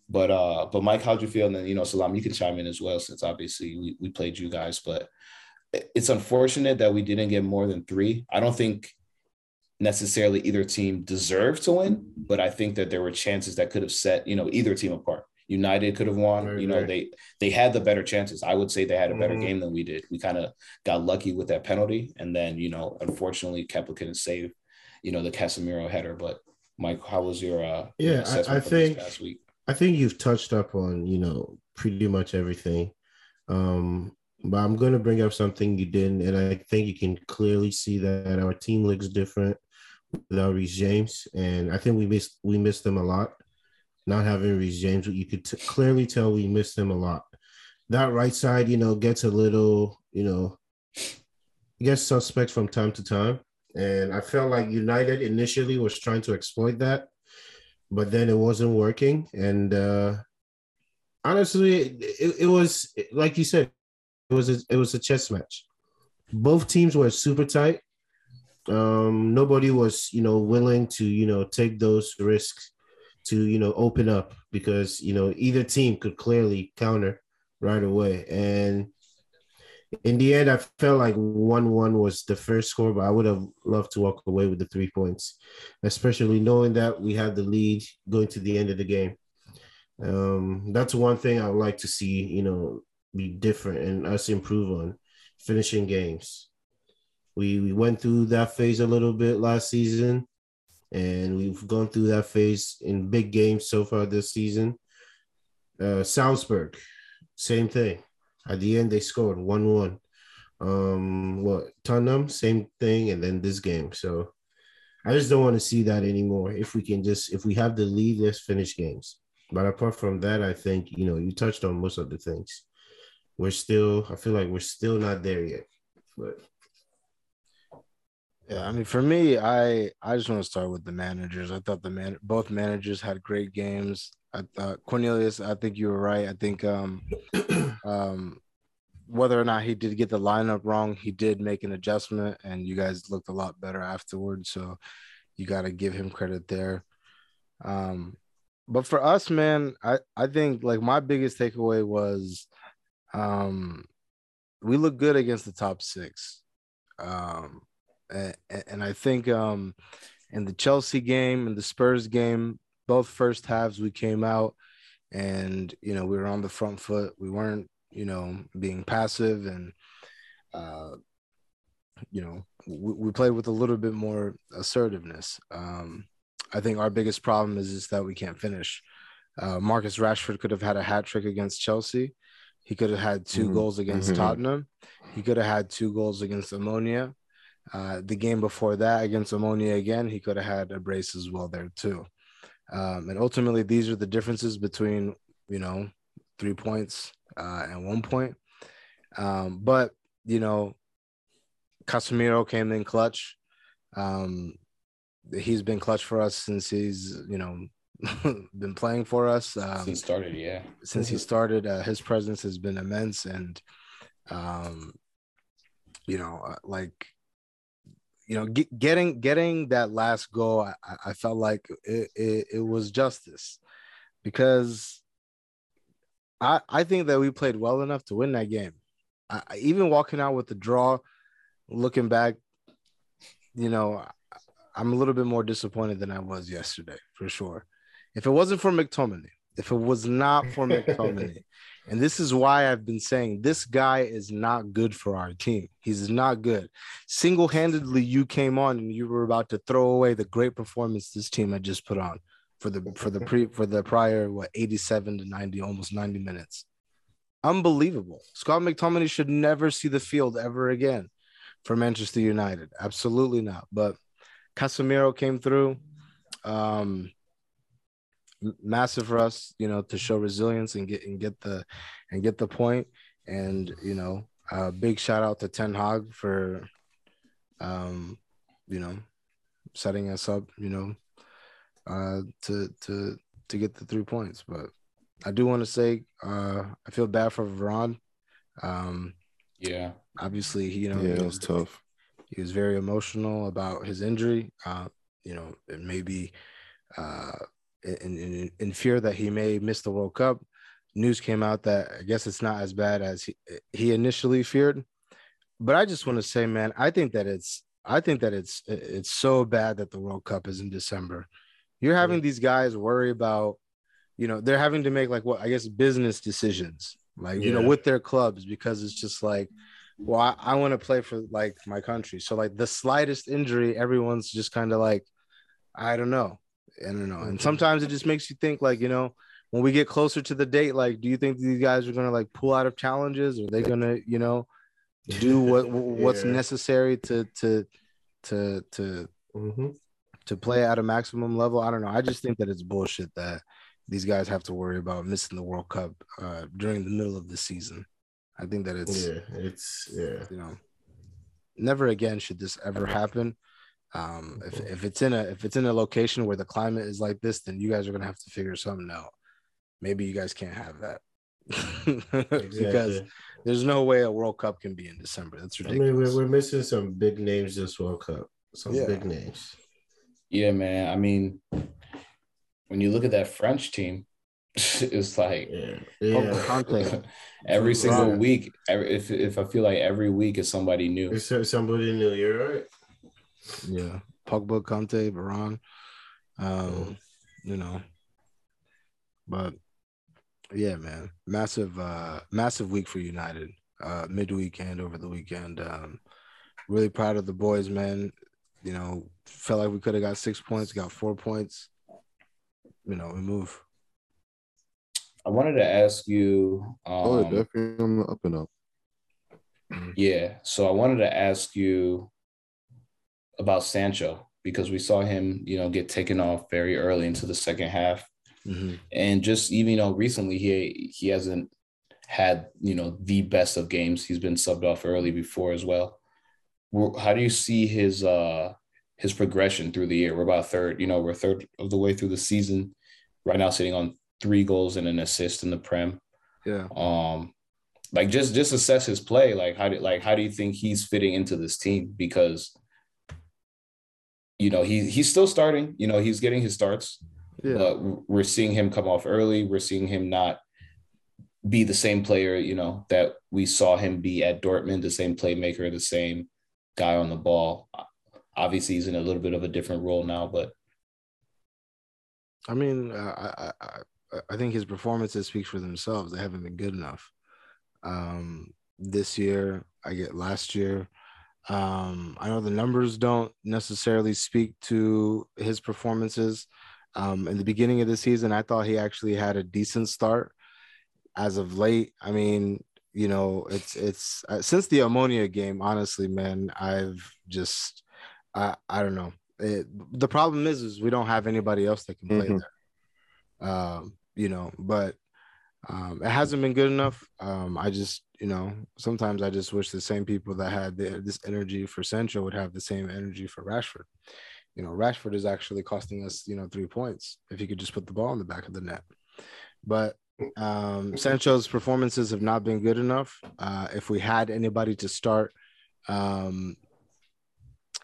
But uh, but Mike, how'd you feel? And then you know, Salam, you can chime in as well since obviously we, we played you guys. But it's unfortunate that we didn't get more than three. I don't think necessarily either team deserved to win, but I think that there were chances that could have set you know either team apart. United could have won. Right, you know, right. they they had the better chances. I would say they had a better Mhm. game than we did. We kind of got lucky with that penalty, and then you know, unfortunately, Kepa couldn't save, you know, the Casemiro header. But Mike, how was your uh Yeah, I- I think- week? I think you've touched up on, you know, pretty much everything. Um, but I'm going to bring up something you didn't, and I think you can clearly see that our team looks different without Reece James, and I think we missed we missed them a lot. Not having Reece James, you could t- clearly tell we missed them a lot. That right side, you know, gets a little, you know, gets suspect from time to time, and I felt like United initially was trying to exploit that but then it wasn't working. And uh, honestly, it, it, it was like you said, it was a, it was a chess match. Both teams were super tight. Um, nobody was, you know, willing to, you know, take those risks to, you know, open up because you know either team could clearly counter right away. And in the end, I felt like one-one was the first score, but I would have loved to walk away with the three points especially knowing that we have the lead going to the end of the game. Um, that's one thing I would like to see, you know, be different and us improve on finishing games. We we went through that phase a little bit last season, and we've gone through that phase in big games so far this season. Uh, Salzburg, same thing. At the end, they scored one-one. Um, what Tottenham, same thing, and then this game. So I just don't want to see that anymore. If we can just if we have the lead, let's finish games. But apart from that, I think you know you touched on most of the things. We're still, I feel like we're still not there yet. But Yeah, I mean, for me, I I just want to start with the managers. I thought the man both managers had great games. I thought Cornelius, I think you were right. I think um (clears throat) um whether or not he did get the lineup wrong, he did make an adjustment, and you guys looked a lot better afterwards. So you got to give him credit there. Um, but for us, man, I I think like my biggest takeaway was, um, we look good against the top six. Um, and, and I think um, in the Chelsea game and the Spurs game, both first halves we came out and you know we were on the front foot. We weren't you know being passive and uh, you know we, we played with a little bit more assertiveness. Um, I think our biggest problem is just that we can't finish. Uh, Marcus Rashford could have had a hat trick against Chelsea. He could have had 2 Mhm. goals against Mhm. Tottenham. He could have had two goals against Omonia. Uh, the game before that against Omonia again, he could have had a brace as well there too. Um, and ultimately, these are the differences between you know three points uh, and one point. Um, but you know, Casemiro came in clutch. Um, he's been clutch for us since he's you know (laughs) been playing for us. Um, Since started, yeah. since he started uh, his presence has been immense and um you know uh, like you know get, getting getting that last goal i, I- felt like it, it, it was justice because i i think that we played well enough to win that game. I, even walking out with the draw looking back you know i'm a little bit more disappointed than i was yesterday for sure. If it wasn't for mctominay if it was not for (laughs) mctominay and this is why I've been saying this guy is not good for our team. He's not good. Single handedly, you came on and you were about to throw away the great performance this team had just put on for the for the pre for the prior what 87 to 90, almost 90 minutes. Unbelievable. Scott McTominay should never see the field ever again for Manchester United. Absolutely not. But Casemiro came through. Um, massive for us, you know, to show resilience and get and get the and get the point. And you know, uh, big shout out to Ten Hag for, um, you know, setting us up, you know, uh, to to to get the three points. But I do want to say, uh, I feel bad for Varane. Um, Yeah. obviously, he, you know, yeah, it was tough. he was very emotional about his injury. Uh, you know, it may be uh, in, in, in fear that he may miss the World Cup. News came out that I guess it's not as bad as he, he initially feared. But I just want to say, man, I think that it's I think that it's it's so bad that the World Cup is in December. You're having these guys worry about, you know, they're having to make like what I guess business decisions, like you know, with their clubs because it's just like well, I, I want to play for like my country. So like the slightest injury, everyone's just kind of like, I don't know. I don't know. And sometimes it just makes you think like, you know, when we get closer to the date, like, do you think these guys are gonna like pull out of challenges? Are they gonna, you know, do (laughs) what what's Yeah. necessary to to to to Mhm. to play at a maximum level? I don't know. I just think that it's bullshit that these guys have to worry about missing the World Cup uh, during the middle of the season. I think that it's Yeah, it's yeah. you know never again should this ever happen um if, if it's in a if it's in a location where the climate is like this then you guys are gonna have to figure something out maybe you guys can't have that (laughs) because Exactly. there's no way a world cup can be in december that's ridiculous. I ridiculous mean, we're, we're missing some big names this World Cup. Some Yeah. big names. Yeah, man. I mean, when you look at that French team, (laughs) it's like Yeah, yeah. (laughs) Every single week. Every, if if I feel like every week is somebody new. It's somebody new. You're right. Yeah Pogba, Kanté, Varane, um, you know, but yeah, man, massive, uh, massive week for United, uh, midweek and over the weekend. Um, really proud of the boys, man. You know, felt like we could have got six points, got four points. You know, we move. I wanted to ask you. oh, Um, they're definitely on the up and up. yeah, so I wanted to ask you about Sancho because we saw him, you know, get taken off very early into the second half. Mm-hmm. And just even you know, recently he he hasn't had you know the best of games. He's been subbed off early before as well. How do you see his uh his progression through the year? We're about third, you know, we're third of the way through the season. Right now, sitting on three goals and an assist in the prem. Yeah. Um, like just just assess his play. Like how do like how do you think he's fitting into this team? Because you know he he's still starting. You know he's getting his starts, Yeah. but we're seeing him come off early. We're seeing him not be the same player. You know that we saw him be at Dortmund, the same playmaker, the same guy on the ball. Obviously, he's in a little bit of a different role now, but I mean, I, I I I think his performances speak for themselves. They haven't been good enough. Um, this year, I get last year. Um, I know the numbers don't necessarily speak to his performances. Um, in the beginning of the season, I thought he actually had a decent start. As of late, I mean, you know, it's it's uh, since the Omonia game. Honestly, man, I've just I I don't know. It, the problem is, is we don't have anybody else that can play Mhm. there. Um, you know, but um, it hasn't been good enough. Um, I just, you know, sometimes I just wish the same people that had the, this energy for Sancho would have the same energy for Rashford. You know, Rashford is actually costing us, you know, three points if he could just put the ball in the back of the net. But um, Sancho's performances have not been good enough. Uh, if we had anybody to start, um,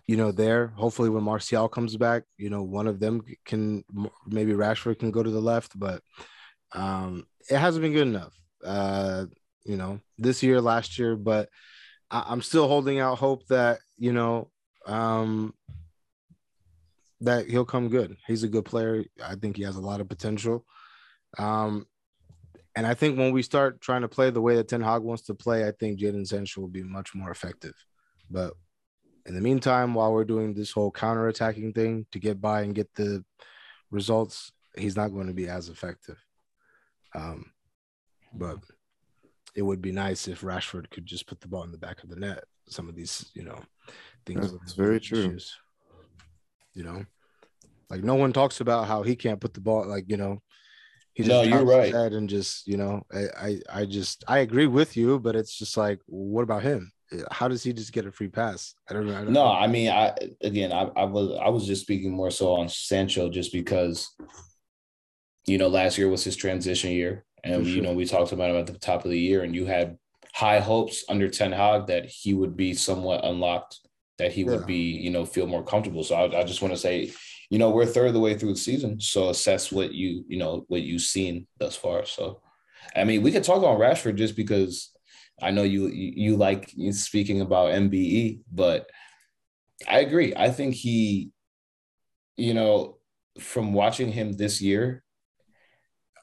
you know, there, hopefully when Martial comes back, you know, one of them can maybe Rashford can go to the left, but um, it hasn't been good enough. Uh, you know, this year, last year, but I- I'm still holding out hope that you know um, that he'll come good. He's a good player. I think he has a lot of potential. Um, and I think when we start trying to play the way that Ten Hag wants to play, I think Jadon Sancho will be much more effective. But in the meantime, while we're doing this whole counter-attacking thing to get by and get the results, he's not going to be as effective. Um, but it would be nice if Rashford could just put the ball in the back of the net. Some of these, you know, things. That's with very issues, true. You know, like no one talks about how he can't put the ball. Like you know, he just No, you're drops his right. head and just you know, I, I I just I agree with you, but it's just like, what about him? How does he just get a free pass? I don't know. I don't No, I mean, I again, I, I was I was just speaking more so on Sancho, just because, you know, last year was his transition year, and For you know we talked about him at the top of the year, and you had high hopes under Ten Hag that he would be somewhat unlocked, that he would be, you know, feel more comfortable. So I, I just want to say, you know, we're a third of the way through the season, so assess what you, you know, what you've seen thus far. So, I mean, we could talk on Rashford just because I know you you, you like speaking about MBE, but I agree. I think he, you know, from watching him this year,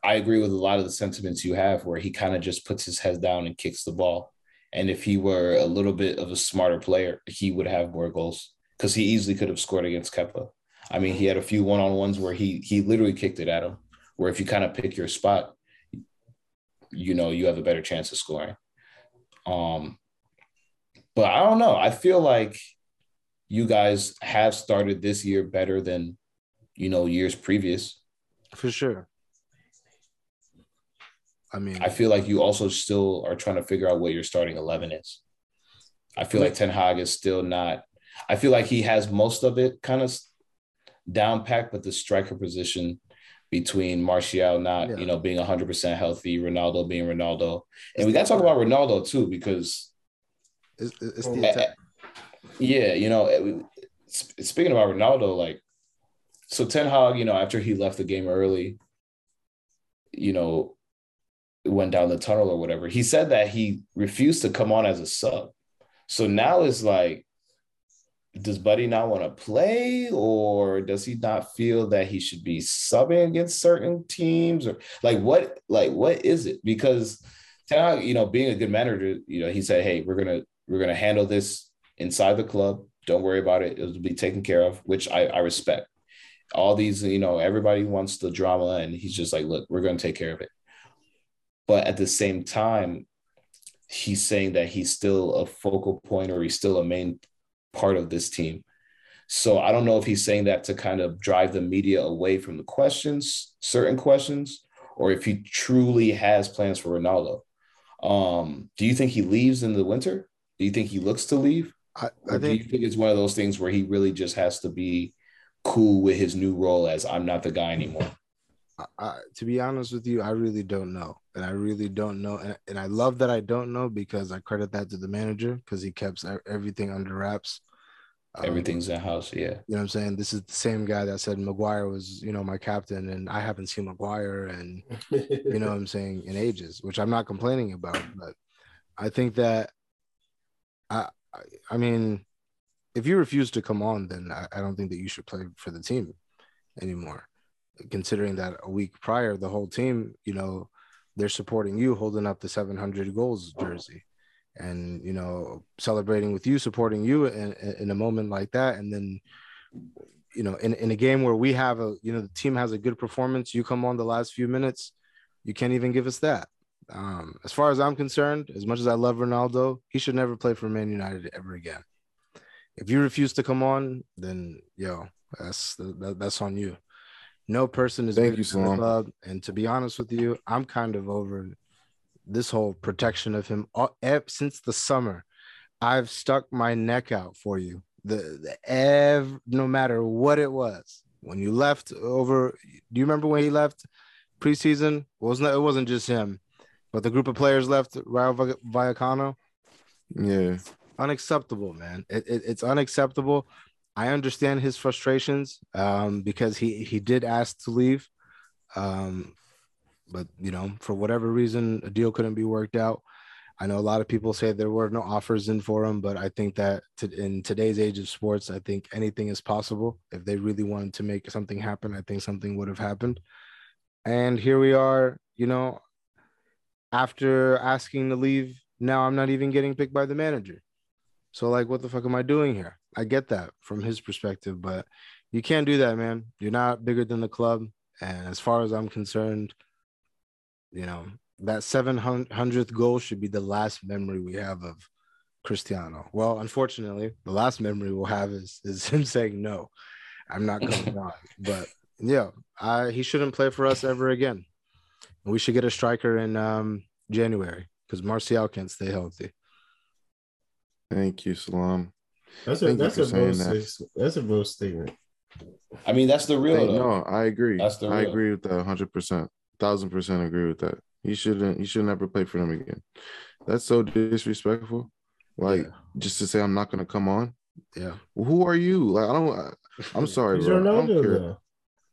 I agree with a lot of the sentiments you have where he kind of just puts his head down and kicks the ball. And if he were a little bit of a smarter player, he would have more goals because he easily could have scored against Kepa. I mean, he had a few one-on-ones where he he literally kicked it at him. Where if you kind of pick your spot, you know, you have a better chance of scoring. Um, but I don't know. I feel like you guys have started this year better than you know years previous. for sure. I mean, I feel like you also still are trying to figure out what your starting eleven is. I feel like Ten Hag is still not. I feel like he has most of it kind of down packed, but the striker position between Martial not Yeah. you know being hundred percent healthy, Ronaldo being Ronaldo, and we got to talk about Ronaldo too because it's, it's the Eh, attack. Yeah, you know, speaking about Ronaldo, like, so Ten Hag, you know, after he left the game early, you know, went down the tunnel or whatever, he said that he refused to come on as a sub. So now it's like, does Buddy not want to play, or does he not feel that he should be subbing against certain teams, or like what, like what is it? Because you know, being a good manager, you know, he said, "Hey, we're gonna we're gonna handle this inside the club. Don't worry about it. It'll be taken care of," which I, I respect. All these, you know, everybody wants the drama, and he's just like, "Look, we're gonna take care of it." But at the same time, he's saying that he's still a focal point or he's still a main part of this team. So I don't know if he's saying that to kind of drive the media away from the questions, certain questions, or if he truly has plans for Ronaldo. Um, do you think he leaves in the winter? Do you think he looks to leave? I, I do think you think it's one of those things where he really just has to be cool with his new role as I'm not the guy anymore? I, I, to be honest with you, I really don't know, and I really don't know, and, and I love that I don't know because I credit that to the manager because he kept e- everything under wraps. Um, Everything's in house. Yeah. You know what I'm saying? This is the same guy that said Maguire was, you know, my captain, and I haven't seen Maguire, and you know what I'm saying in ages, which I'm not complaining about, but I think that I I, I mean, if you refuse to come on, then I, I don't think that you should play for the team anymore. Considering that a week prior, the whole team, you know, they're supporting you holding up the 700 goals jersey and you know celebrating with you supporting you in, in a moment like that. And then you know in, in a game where we have a you know the team has a good performance you come on the last few minutes you can't even give us that. Um as far as i'm concerned as much as i love ronaldo he should never play for man united ever again. If you refuse to come on then yo that's that, that's on you no person is Thank you, the Salam. club and to be honest with you i'm kind of over this whole protection of him all, since the summer i've stuck my neck out for you the, the ev no matter what it was when you left over do you remember when he left preseason it wasn't it wasn't just him but the group of players left Rayo Va- Vallecano Yeah. unacceptable, man. It, it, it's unacceptable. I understand his frustrations um, because he he did ask to leave, um, but you know for whatever reason a deal couldn't be worked out. I know a lot of people say there were no offers in for him, but I think that to, in today's age of sports, I think anything is possible. If they really wanted to make something happen, I think something would have happened. And here we are, you know, after asking to leave, now I'm not even getting picked by the manager. So like, what the fuck am I doing here? I get that from his perspective, but you can't do that, man. You're not bigger than the club, and as far as I'm concerned, you know that 700th goal should be the last memory we have of Cristiano. Well, unfortunately, the last memory we'll have is is (laughs) him saying no. I'm not coming on, (laughs) but yeah, I he shouldn't play for us ever again. We should get a striker in um, January because Martial can't stay healthy. Thank you, Salam. That's a Thank that's a saying bold that. that's a bold statement. I mean, that's the real Thank- though. no, I agree. That's the I agree with that hundred percent. Thousand percent agree with that. He shouldn't he should never play for them again. That's so disrespectful. Like just to say I'm not gonna come on. Yeah, Who are you? Like I don't I, I'm (laughs) sorry, He's bro. I don't care. though.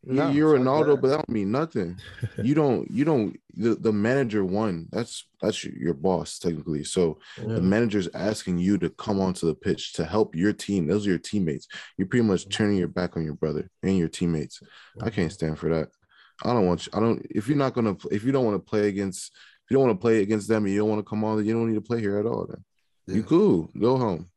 You- No, you're Ronaldo, but that don't mean nothing. You don't. You don't. The, the manager won. That's that's your, boss technically. So Yeah. the manager's asking you to come onto the pitch to help your team. Those are your teammates. You're pretty much turning your back on your brother and your teammates. I can't stand for that. I don't want you. I don't. If you're not gonna. If you don't want to play against. If you don't want to play against them and you don't want to come on, you don't need to play here at all. Then you Yeah. cool. Go home.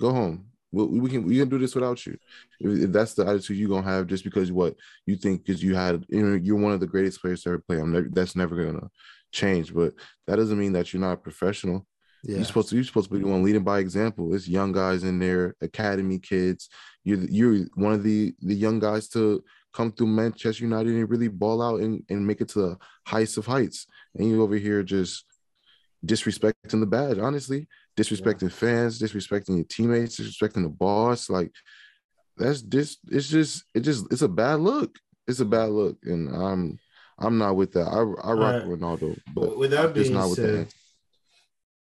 Go home. We, we can we can do this without you. If, if that's the attitude you're gonna have, just because what you think because you had you know you're one of the greatest players to ever play. I'm never, that's never gonna change. But that doesn't mean that you're not a professional. Yeah, You're supposed to you're supposed to be the one leading by example. It's young guys in there, academy kids. You're you're one of the the young guys to come through Manchester United and really ball out and, and make it to the heights of heights. And you over here just disrespecting the badge, honestly, disrespecting fans, disrespecting your teammates, disrespecting the boss. Like that's this it's just it just it's a bad look. It's a bad look. And I'm I'm not with that. I I rock Alright. Ronaldo, but with that being not with said,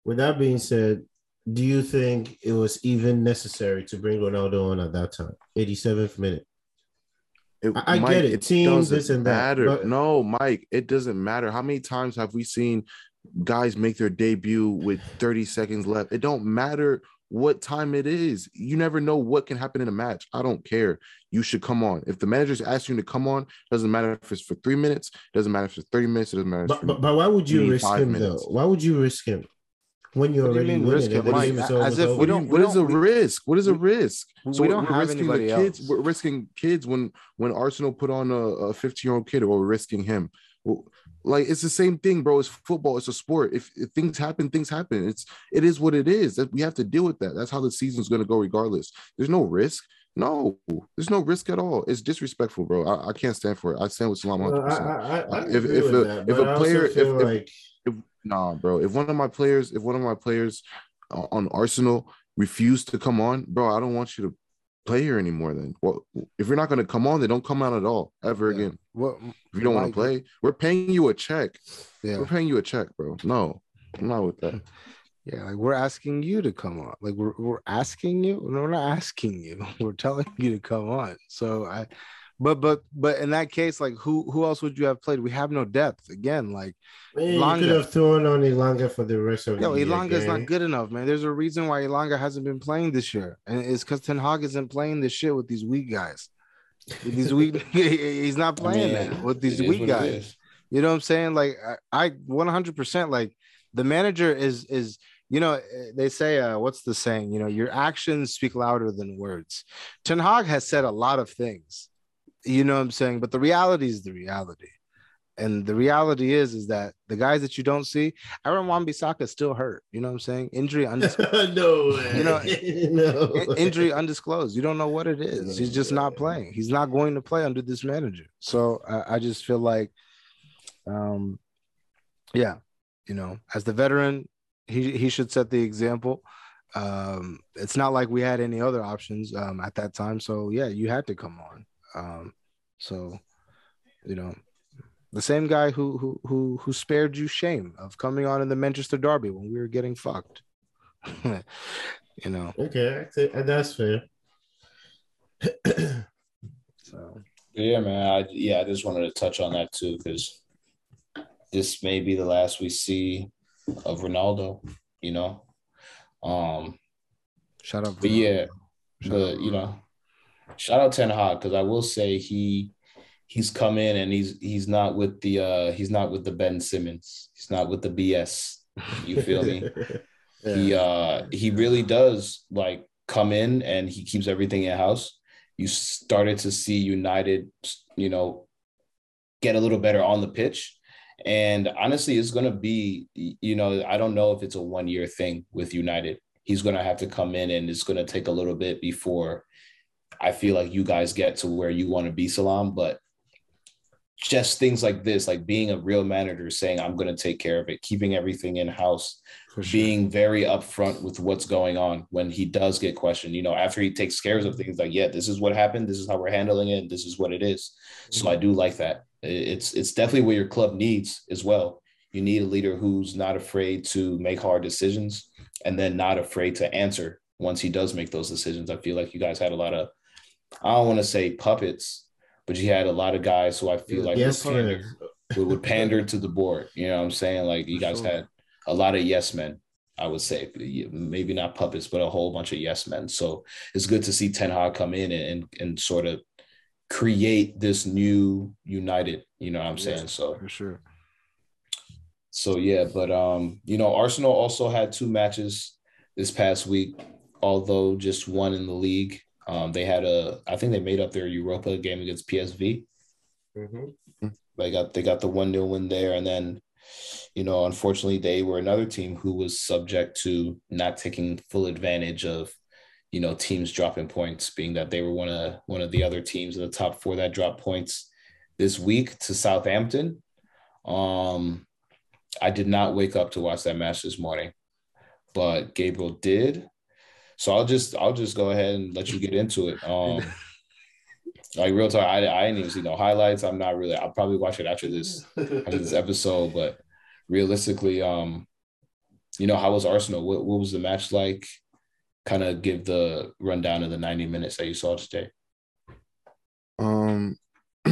with that being said, do you think it was even necessary to bring Ronaldo on at that time? 87th minute. It, I- I get it. Team, doesn't this and that, but- no, Mike, it doesn't matter. How many times have we seen guys make their debut with 30 seconds left? It don't matter what time it is. You never know what can happen in a match. I don't care. You should come on. If the manager's asking you to come on, doesn't matter if it's for three minutes, doesn't matter if it's 30 minutes, it doesn't matter. But, but, but why would you risk him minutes. though? Why would you risk him when you're What do you already mean risk and him, the Mike? game is As if we do don't- you- what is a don't- we- risk? What is a we- risk? we So don't we're have risking the kids. else. We're risking kids when when Arsenal put on a, a 15 year old kid, or we're risking him. Well, like it's the same thing, bro. It's football. It's a sport. If, if things happen, things happen. It's it is what it is. That we have to deal with that. That's how the season's going to go, regardless. There's no risk. No, there's no risk at all. It's disrespectful, bro. I, I can't stand for it. I stand with Salam 100% I, I Uh, if if a, that, if player if, if, like if nah, bro, if one of my players if one of my players uh, on Arsenal refuse to come on, bro, I don't want you to play here anymore. Then, well, if you're not gonna come on, then don't come on at all ever Yeah. again. What If you don't want to play, we're paying you a check. Yeah. We're paying you a check, bro. No, I'm not with that. (laughs) Yeah, like we're asking you to come on. Like we're we're asking you. No, we're not asking you. (laughs) We're telling you to come on. So I, but but but in that case, like who who else would you have played? We have no depth again. Like man, you Elanga. could have thrown on Elanga for the rest of yo, the year. Elanga is not good enough, man. There's a reason why Elanga hasn't been playing this year, and it's because Ten Hag isn't playing this shit with these weak guys. With these weak, (laughs) he's not I playing mean, that with these weak guys. You know what I'm saying? Like I, I 100% like the manager is is you know they say uh what's the saying? You know, your actions speak louder than words. Ten Hag has said a lot of things. You know what I'm saying? But the reality is the reality. And the reality is is that the guys that you don't see, Aaron Wan-Bissaka is still hurt. You know what I'm saying? Injury (laughs) undisclosed. no way. You know, (laughs) no. Injury undisclosed. You don't know what it is. He's just not playing. He's not going to play under this manager. So I, I just feel like, um, yeah, you know, as the veteran, he he should set the example. Um, it's not like we had any other options um, at that time. So yeah, you had to come on. Um, so you know, the same guy who who who who spared you shame of coming on in the Manchester Derby when we were getting fucked. (laughs) you know, Okay, that's fair. (clears throat) so Yeah, man. I, yeah, I just wanted to touch on that too because this may be the last we see of Ronaldo. You know, um, shout out. but Ronaldo. yeah, Shout but out you know, shout out Ten Hag because I will say he he's come in and he's he's not with the uh he's not with the Ben Simmons. He's not with the BS. You feel me? (laughs) Yeah. he uh he really does like come in and he keeps everything in house you started to see united you know get a little better on the pitch and honestly it's going to be you know i don't know if it's a one year thing with united he's going to have to come in and it's going to take a little bit before i feel like you guys get to where you want to be salam but just things like this like being a real manager saying i'm going to take care of it keeping everything in house sure. being very upfront with what's going on when he does get questioned. You know, after he takes cares of things like, yeah, this is what happened, this is how we're handling it, this is what it is. So I do like that. It's it's definitely what your club needs as well. You need a leader who's not afraid to make hard decisions and then not afraid to answer once he does make those decisions. I feel like you guys had a lot of I don't want to say puppets, but you had a lot of guys who I feel like yes, would, would, pander to the board. You know what I'm saying? Like you guys sure. had a lot of yes men, I would say. Maybe not puppets, but a whole bunch of yes men. So it's good to see Ten Hag come in and, and sort of create this new United. You know what I'm saying? So for sure. so yeah, but um, you know, Arsenal also had two matches this past week, although just one in the league. Um, they had a, I think they made up their Europa game against PSV. Mhm. They got they got the one 0 win there, and then, you know, unfortunately, they were another team who was subject to not taking full advantage of, you know, teams dropping points, being that they were one of one of the other teams in the top four that dropped points this week to Southampton. Um, I did not wake up to watch that match this morning, but Gabriel did. So I'll just I'll just go ahead and let you get into it. Um, (laughs) like real talk, I, I didn't even see no highlights. I'm not really. I'll probably watch it after this after this (laughs) episode. But realistically, um, you know, how was Arsenal? What what was the match like? Kind of give the rundown of the 90 minutes that you saw today. Um, (clears throat)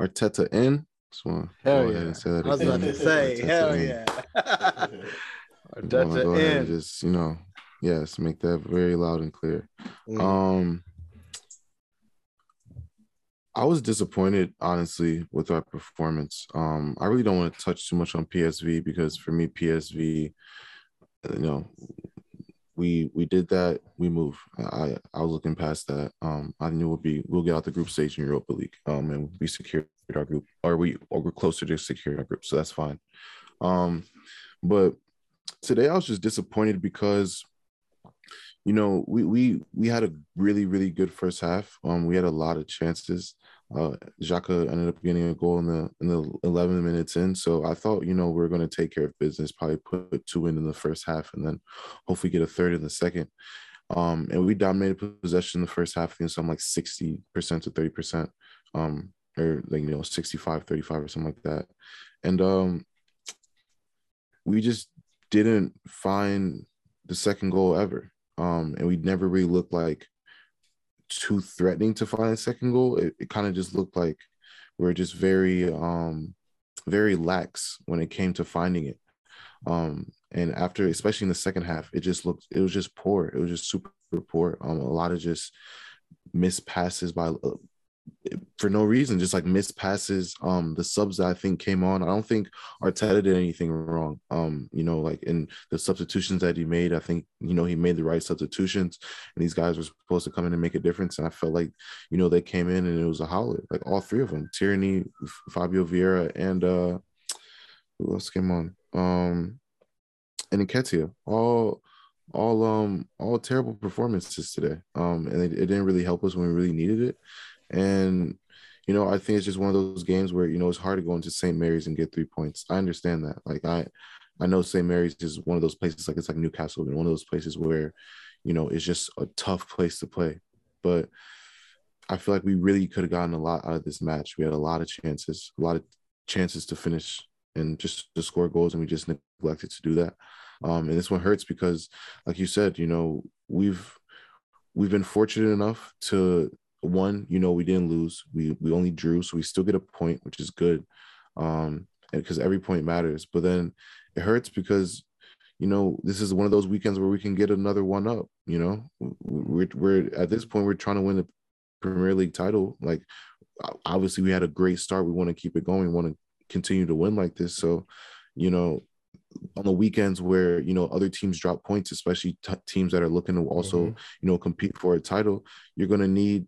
Arteta in. Just want to Hell go ahead yeah. and say that I was about again. to say, Arteta hell in. yeah. (laughs) I wanna go Arteta in. just you know, yes, make that very loud and clear. Mm. Um, I was disappointed, honestly, with our performance. Um, I really don't want to touch too much on PSV because for me, PSV, you know, we we did that. We move. I I was looking past that. Um, I knew we'll be we'll get out the group stage in Europa League. Um, and we secured our group, or we or we're closer to securing our group, so that's fine. Um, but today I was just disappointed because you know, we we we had a really really good first half. Um, we had a lot of chances. Uh, Xhaka ended up getting a goal in the in the 11 minutes in. So I thought, you know, we are going to take care of business. Probably put two in in the first half, and then hopefully get a third in the second. Um, and we dominated possession in the first half. I think something like 60% to 30%. Um, or like you know 65 35 or something like that and um we just didn't find the second goal ever um and we never really looked like too threatening to find a second goal. It, it kind of just looked like we are just very um very lax when it came to finding it. Um and after especially in the second half it just looked it was just poor. It was just super poor. Um a lot of just missed passes by uh, for no reason, just like missed passes. Um, the subs that I think came on, I don't think Arteta did anything wrong. Um, you know, like in the substitutions that he made, I think you know he made the right substitutions, and these guys were supposed to come in and make a difference. And I felt like you know they came in and it was a holler, like all three of them, Tierney, Fabio Vieira, and uh, who else came on? Um, and Nketiah, all all um all terrible performances today. Um, and it, it didn't really help us when we really needed it. And you know, I think it's just one of those games where you know it's hard to go into St. Mary's and get three points. I understand that. Like I, I know St. Mary's is one of those places, like it's like Newcastle, and one of those places where, you know, it's just a tough place to play. But I feel like we really could have gotten a lot out of this match. We had a lot of chances, a lot of chances to finish and just to score goals, and we just neglected to do that. Um, and this one hurts because, like you said, you know, we've we've been fortunate enough to one, you know, we didn't lose. We we only drew, so we still get a point, which is good. Um, and because every point matters. But then it hurts because you know this is one of those weekends where we can get another one up. You know, we're we're at this point we're trying to win the Premier League title. Like obviously we had a great start. We want to keep it going. Want to continue to win like this. So, you know, on the weekends where you know other teams drop points, especially t- teams that are looking to also mm-hmm. you know compete for a title, you're going to need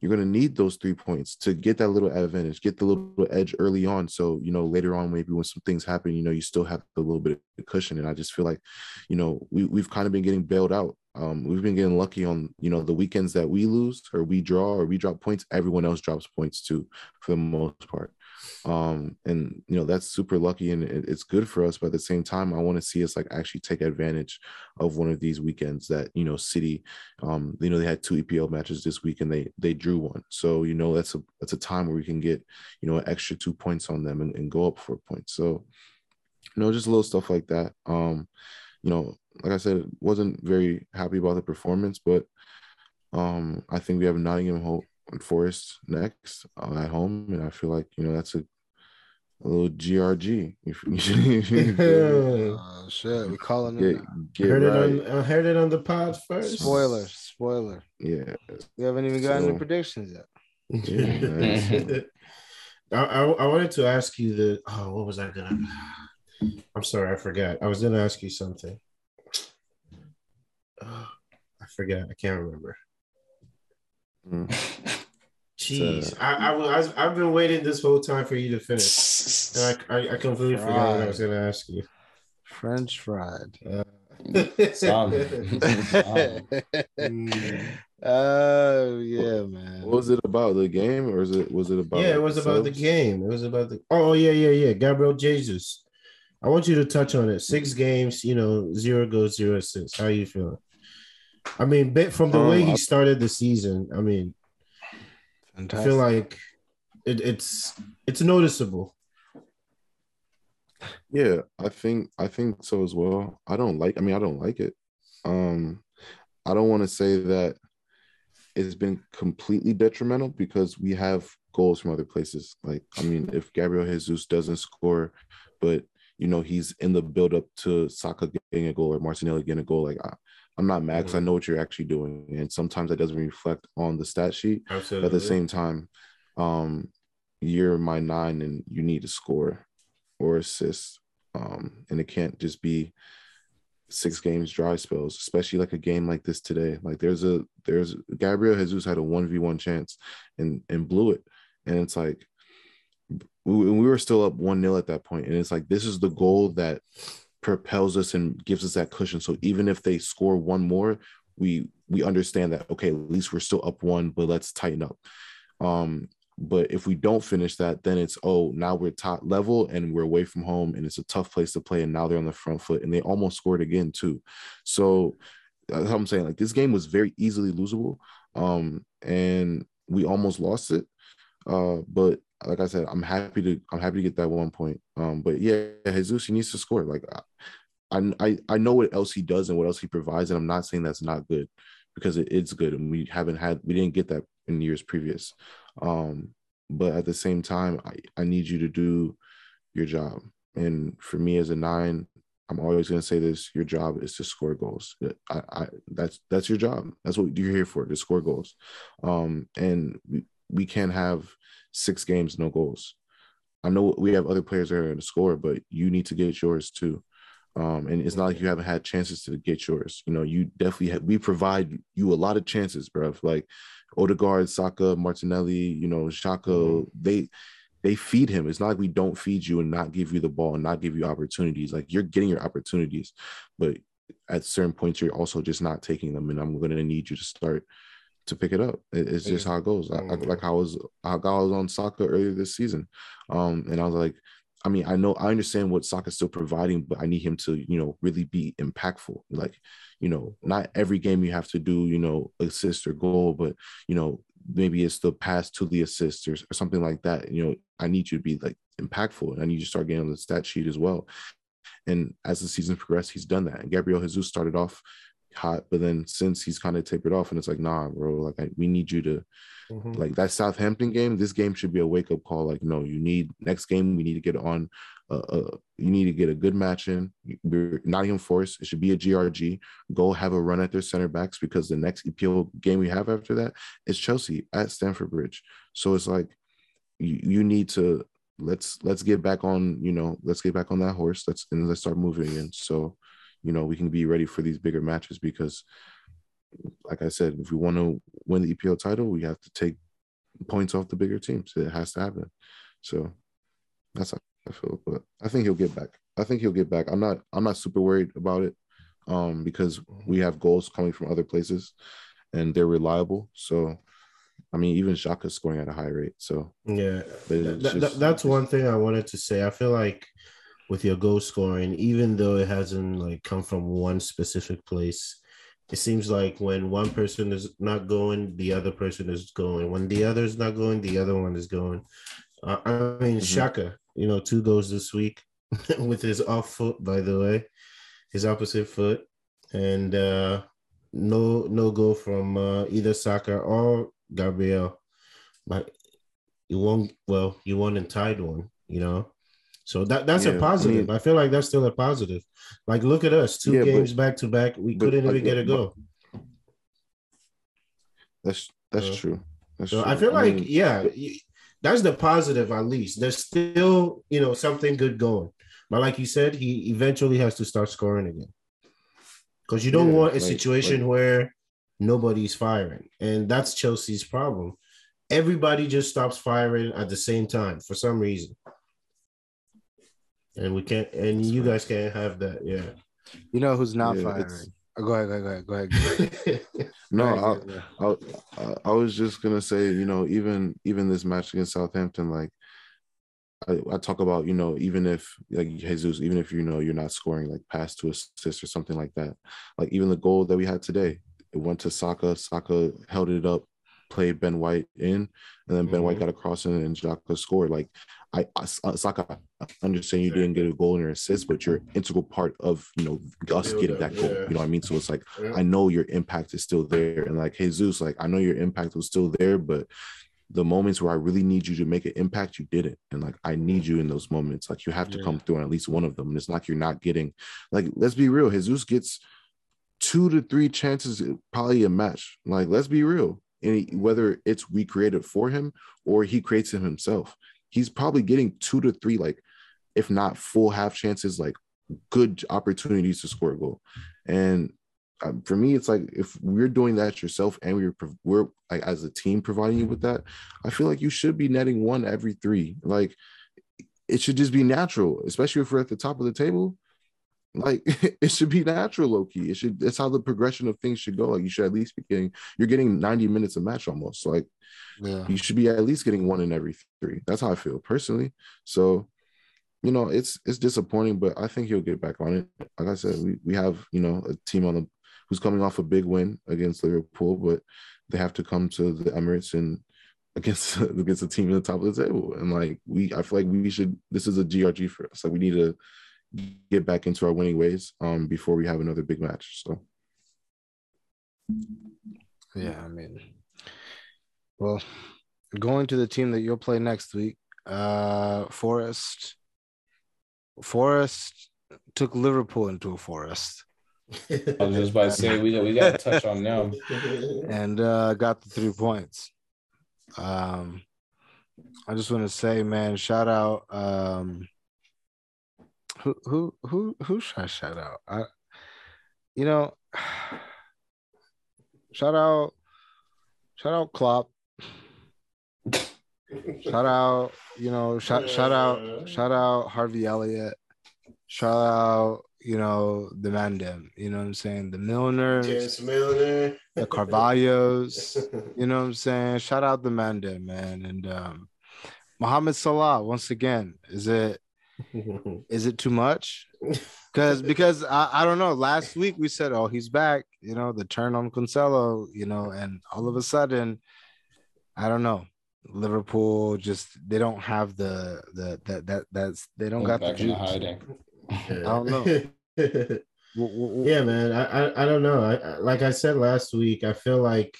you're going to need those three points to get that little advantage, get the little edge early on. So, you know, later on, maybe when some things happen, you know, you still have a little bit of cushion. And I just feel like, you know, we, we've kind of been getting bailed out. Um, we've been getting lucky on, you know, the weekends that we lose or we draw or we drop points, everyone else drops points too, for the most part um and you know that's super lucky and it's good for us but at the same time i want to see us like actually take advantage of one of these weekends that you know city um you know they had two epl matches this week and they they drew one. So you know that's a that's a time where we can get you know an extra two points on them and, and go up four points. So you know just little stuff like that. Um you know like i said wasn't very happy about the performance but um i think we have nottingham hope Forest next uh, at home, and I feel like you know that's a, a little GRG. (laughs) (laughs) oh, shit, we calling it. Get, heard right. it on. I heard it on the pod first. Spoiler, spoiler. Yeah, we haven't even gotten so, the predictions yet. Yeah, (laughs) I, I, I wanted to ask you the. Oh, what was I gonna? I'm sorry, I forgot. I was gonna ask you something. Oh, I forgot. I can't remember. Mm. Jeez, so, I, I, have been waiting this whole time for you to finish, and I, I, I completely fried. forgot what I was going to ask you. French fried. Uh, (laughs) (laughs) Oh yeah, man. What was it about the game, or is it was it about? Yeah, it was about subs? the game. It was about the. Oh yeah, yeah, yeah. Gabriel Jesus. I want you to touch on it. Six games, you know, zero goals, zero assists. How are you feeling? I mean, from the um, way he started the season, I mean, fantastic. I feel like it, it's it's noticeable. Yeah, I think I think so as well. I don't like. I mean, I don't like it. Um, I don't want to say that it's been completely detrimental because we have goals from other places. Like, I mean, if Gabriel Jesus doesn't score, but you know he's in the build up to Saka getting a goal or Martinelli getting a goal, like I, I'm not mad because I mm-hmm. know what you're actually doing, and sometimes that doesn't reflect on the stat sheet. Absolutely. But at the same time, um, you're my nine, and you need to score or assist, um, and it can't just be six games dry spells, especially like a game like this today. Like there's a there's Gabriel Jesus had a one v one chance and and blew it, and it's like we, we were still up one 0 at that point, and it's like this is the goal that propels us and gives us that cushion. So even if they score one more, we we understand that okay, at least we're still up one, but let's tighten up. Um, but if we don't finish that, then it's oh now we're top level and we're away from home and it's a tough place to play. And now they're on the front foot and they almost scored again too. So I'm saying like this game was very easily losable. Um, and we almost lost it. Uh, but like I said, I'm happy to I'm happy to get that one point. Um, but yeah, Jesus he needs to score. Like I I I know what else he does and what else he provides, and I'm not saying that's not good because it, it's good, and we haven't had we didn't get that in years previous. Um, but at the same time, I, I need you to do your job. And for me as a nine, I'm always going to say this: your job is to score goals. I, I, that's that's your job. That's what you're here for to score goals. Um, and we, can't have six games no goals. I know we have other players that are going to score, but you need to get yours too. Um, and it's not like you haven't had chances to get yours. You know, you definitely have, we provide you a lot of chances, bro. Like Odegaard, Saka, Martinelli, you know, Xhaka, mm-hmm. they they feed him. It's not like we don't feed you and not give you the ball and not give you opportunities. Like you're getting your opportunities, but at certain points you're also just not taking them. And I'm going to need you to start to pick it up. it's just how it goes. I, I, like I was, I was on Saka earlier this season, um, and I was like, I mean, I know I understand what Saka's still providing, but I need him to, you know, really be impactful. Like, you know, not every game you have to do, you know, assist or goal, but you know, maybe it's the pass to the assist or, or something like that. You know, I need you to be like impactful, and I need you to start getting on the stat sheet as well. And as the season progressed, he's done that. And Gabriel Jesus started off hot, but then since he's kind of tapered off, and it's like, nah, bro, like I, we need you to Mm-hmm. Like that Southampton game, this game should be a wake up call. Like, no, you need next game. We need to get on. Uh, uh, you need to get a good match in. We're Nottingham Forest. It should be a GRG. Go have a run at their center backs because the next EPL game we have after that is Chelsea at Stamford Bridge. So it's like you, you need to let's let's get back on. You know, let's get back on that horse. Let's and let's start moving in. So you know we can be ready for these bigger matches because like I said, if we want to win the EPL title, we have to take points off the bigger teams. It has to happen. So that's how I feel. But I think he'll get back. I think he'll get back. I'm not. I'm not super worried about it, um, because we have goals coming from other places, and they're reliable. So, I mean, even Xhaka scoring at a high rate. So yeah, just, that's one thing I wanted to say. I feel like with your goal scoring, even though it hasn't like come from one specific place, it seems like when one person is not going, the other person is going. When the other is not going, the other one is going. Uh, I mean, mm-hmm. Xhaka, you know, two goals this week (laughs) with his off foot, by the way, his opposite foot, and uh, no no goal from uh, either Saka or Gabriel. But you won well, you won and tied one, you know. So that that's yeah, a positive. I, mean, I, feel like that's still a positive. Like look at us, two yeah, games but, back to back, we couldn't even get a go. That's that's uh, true. That's so true. I feel I like mean, yeah, that's the positive at least. There's still you know something good going, but like you said, he eventually has to start scoring again because you don't yeah, want a like, situation like, where nobody's firing, and that's Chelsea's problem. Everybody just stops firing at the same time for some reason and we can't, and That's you guys can't have that. Yeah. You know who's not yeah, firing? Oh, go ahead, go ahead, go ahead. Go ahead. (laughs) no, I, I, I, was just gonna say, you know, even even this match against Southampton, like I, I, talk about, you know, even if like Jesus, even if you know you're not scoring like pass to assist or something like that, like even the goal that we had today, it went to Saka. Saka held it up, played Ben White in, and then Ben mm-hmm. White got a cross in and Xhaka scored. Like I, I Saka, I understand you didn't get a goal or assist, but you're integral part of you know us getting that goal. You know what I mean? So it's like I know your impact is still there, and like Jesus, like I know your impact was still there, but the moments where I really need you to make an impact, you didn't. And like I need you in those moments. Like you have to yeah. come through on at least one of them. And it's like you're not getting like let's be real. Jesus gets two to three chances probably a match. Like let's be real. And whether it's we created for him or he creates him himself he's probably getting two to three, like if not full half chances, like good opportunities to score a goal. And um, for me, it's like if we're doing that yourself and we're we're like as a team providing you with that, I feel like you should be netting one every three. Like it should just be natural, especially if we're at the top of the table. Like (laughs) it should be natural, low key. It should. It's how the progression of things should go. Like you should at least be getting. You're getting 90 minutes a match almost. Like Yeah. you should be at least getting one in every three. That's how I feel personally. So, you know, it's it's disappointing, but I think he'll get back on it. Like I said, we we have you know a team on the who's coming off a big win against Liverpool, but they have to come to the Emirates and against (laughs) against a team at the top of the table. And like we, I feel like we should. This is a GRG for us. Like we need to get back into our winning ways um before we have another big match. So Yeah, I mean, well, going to the team that you'll play next week, uh, Forest. Forest took Liverpool into a forest (laughs) I was just about to say we got we got to touch on them. and uh, got the three points. Um, I just want to say, man, shout out. Um, who who who who should I shout out? I, you know, (sighs) shout out, shout out Klopp. Shout out, you know, shout shout out, shout out Harvey Elliott. Shout out, you know, the Mandem. You know what I'm saying? The Milners, James Milner. the Carvalhos. (laughs) You know what I'm saying? Shout out the Mandem, man. And um Mohamed Salah, once again, is it (laughs) is it too much? (laughs) Because because I, I don't know. Last week we said, oh, he's back, you know, the turn on Cancelo, you know, and all of a sudden, I don't know. Liverpool just they don't have the the that that that's they don't got the juice. hiding. I don't know. (laughs) Yeah, man. I, I I don't know. I, I like I said last week. I feel like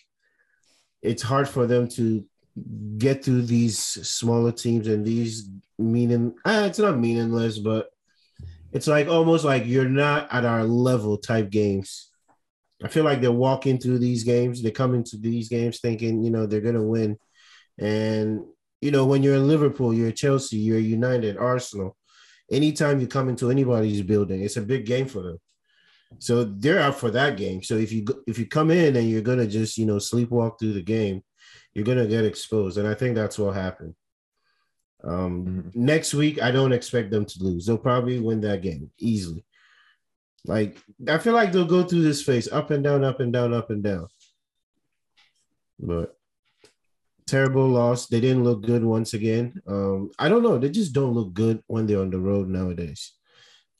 it's hard for them to get through these smaller teams and these meaning. Uh, it's not meaningless, but it's like almost like you're not at our level type games. I feel like they're walking through these games. They come into these games thinking, you know, they're gonna win. And you know, when you're in Liverpool, you're Chelsea, you're United, Arsenal. Anytime you come into anybody's building, it's a big game for them. So they're out for that game. So if you if you come in and you're gonna just you know sleepwalk through the game, you're gonna get exposed, and I think that's what happened. Um, Mhm. Next week, I don't expect them to lose. They'll probably win that game easily. Like I feel like they'll go through this phase up and down, up and down, up and down. But terrible loss. They didn't look good once again. Um, I don't know. They just don't look good when they're on the road nowadays.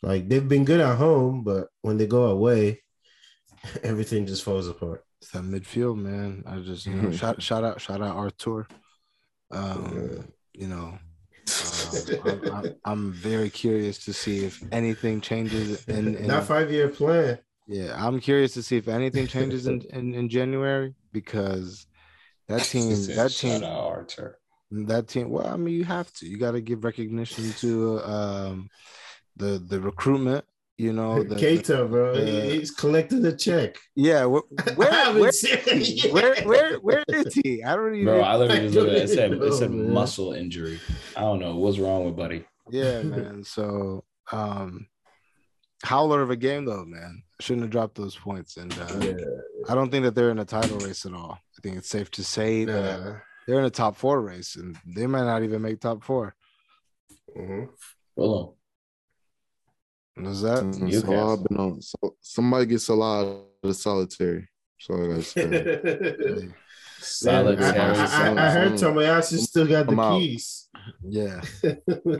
Like they've been good at home, but when they go away, (laughs) everything just falls apart. It's that midfield, man. I just you know, (laughs) shout shout out shout out Arthur. Um, you know, (laughs) I'm, I'm, I'm very curious to see if anything changes in, in that five year plan. yeah, I'm curious to see if anything changes in, in, in January because that (laughs) team that "Shout team out Arthur. that team well I mean you have to you got to give recognition to um the the recruitment you know the, (laughs) the- Keita, bro, the- he's collecting the check. yeah where (laughs) I where, where, he? where where where is he I don't even Bro, I literally just looked at it. It said, it said (laughs) man. muscle injury. I don't know what's wrong with Buddy. Yeah, man. So, um, howler of a game though, man. Shouldn't have dropped those points, and uh, Yeah, I don't think that they're in a title race at all. I think it's safe to say that nah. they're in a top four race, and they might not even make top four. Mhm. Hold Was that? Salah been on. So, somebody get Salah out of the solitary. So I gotta say. Hey, Solid I, I, Terry, I, I solid heard Terry. Tomiyasu still got the out. keys. Yeah, I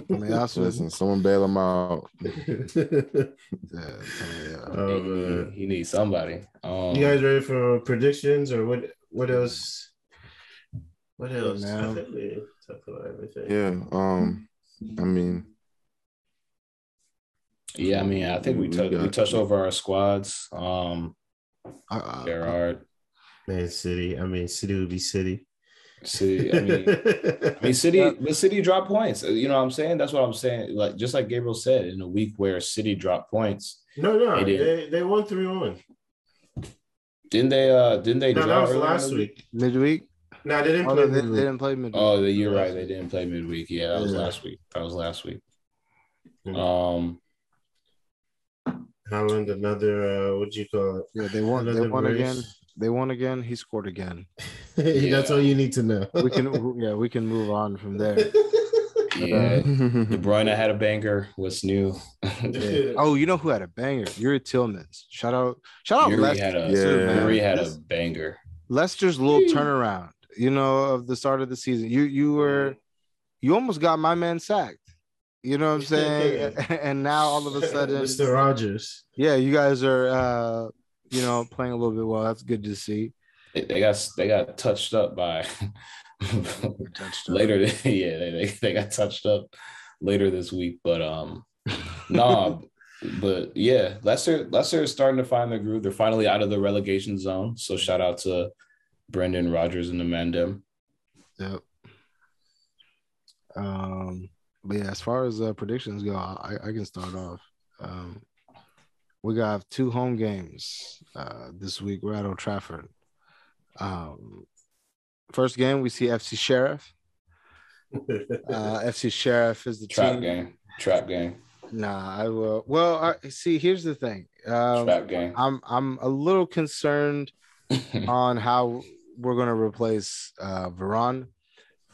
mean, that's what. Listen, someone bail him out. (laughs) Yeah, yeah. Oh, he, man. he needs somebody. Um, You guys ready for predictions or what? What else? What else? man. I think (laughs) we talked about everything. Yeah. Um. I mean, yeah, I mean, I think we, We tou- we touched over our squads. Um, I, I, Gerard, Man, City. I mean, City would be City. City. I mean, (laughs) I mean, City. The City dropped points. You know what I'm saying? That's what I'm saying. Like just like Gabriel said, in a week where City dropped points, no, no, They they, they, won three one. didn't they? Uh, didn't they? No, draw that was last week. midweek. No, they didn't Oh, play. no, they, they didn't play midweek. Oh, you're right. They didn't play midweek. Yeah, that was Yeah. last week. That was last week. Um, Haaland, another. Uh, what do you call it? yeah, they won. They won brace. again. They won again. He scored again. (laughs) That's all you need to know. We can, yeah, we can move on from there. (laughs) Yeah. De Bruyne had a banger. What's new? Yeah. (laughs) Oh, you know who had a banger? Youri Tielemans. Shout out, shout out Youri Leicester. had a Yeah. man. Yuri had a banger. Leicester's little turnaround, you know, of the start of the season. You you were you almost got my man sacked. You know what I'm saying? (laughs) and now all of a sudden, Mr. Rogers. yeah, you guys are uh, you know, playing a little bit well. That's good to see. They, they got they got touched up by (laughs) touched later. (laughs) Yeah, they, they they got touched up later this week, but um, nah, but yeah, Leicester Leicester is starting to find their groove. They're finally out of the relegation zone. So shout out to Brendan Rodgers and the Mandem. Yep. Um, but yeah, as far as uh, predictions go, I, I can start off. Um, we got two home games uh, this week. We're at Old Trafford. Um, first game we see FC Sheriff. (laughs) Uh, FC Sheriff is the Trap team. game, trap game, Nah, I will. Well, I, see, here's the thing. Um, trap game. I'm I'm a little concerned (laughs) on how we're going to replace uh, Varane.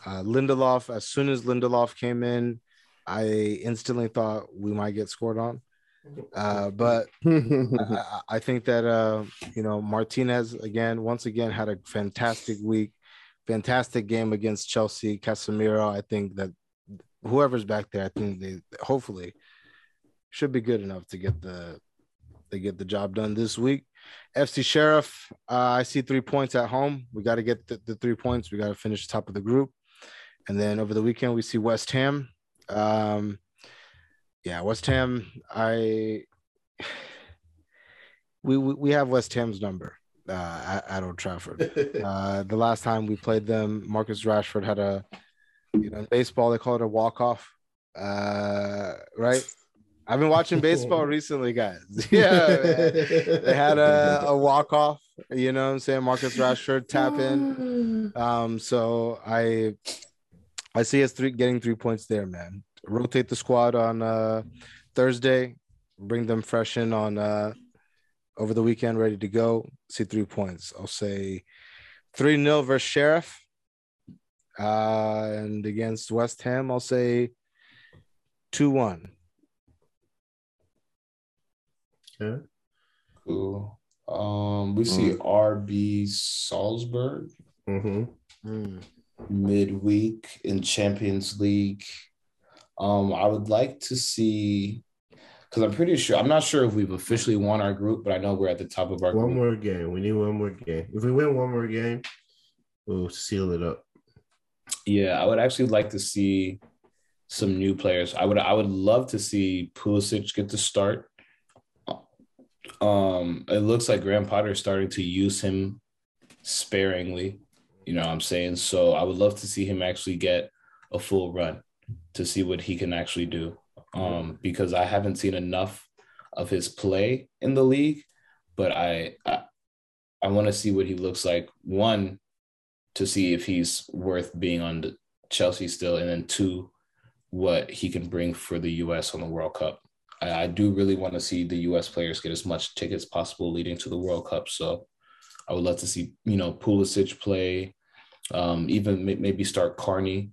Uh, Lindelof, as soon as Lindelof came in, I instantly thought we might get scored on. Uh, but (laughs) I, I- think that, uh, you know, Martinez, again, once again, had a fantastic week, fantastic game against Chelsea. Casemiro, I think that whoever's back there, I think they hopefully should be good enough to get the they get the job done this week. FC Sheriff, uh, I see three points at home. We got to get the, the three points. We got to finish top of the group. And then over the weekend, we see West Ham. Um, yeah, West Ham. I (sighs) we we, have West Ham's number uh, at, at Old Trafford. (laughs) Uh, the last time we played them, Marcus Rashford had a, you know, in baseball they call it a walk off, uh, right? I've been watching (laughs) baseball recently, guys. (laughs) Yeah, man. they had a, a walk off. You know what I'm saying? Marcus Rashford tap in. Um, so I I see us three getting three points there, man. Rotate the squad on uh Thursday, bring them fresh in on uh over the weekend, ready to go. See three points. I'll say three 0 versus Sheriff. Uh and against West Ham, I'll say two one. Yeah. Cool. Um, we see RB Salzburg Mhm. Midweek in Champions League. Um, I would like to see because I'm pretty sure I'm not sure if we've officially won our group, but I know we're at the top of our group. One group. more game. We need one more game. If we win one more game, we'll seal it up. Yeah, I would actually like to see some new players. I would I would love to see Pulisic get the start. Um, it looks like Graham Potter is starting to use him sparingly. You know what I'm saying? So I would love to see him actually get a full run to see what he can actually do. Um, because I haven't seen enough of his play in the league, but I I, I want to see what he looks like. One, to see if he's worth being on the Chelsea still, and then two, what he can bring for the U.S. on the World Cup. I, I do really want to see the U.S. players get as much tickets possible leading to the World Cup. So I would love to see you know Pulisic play, um, even may- maybe start Carney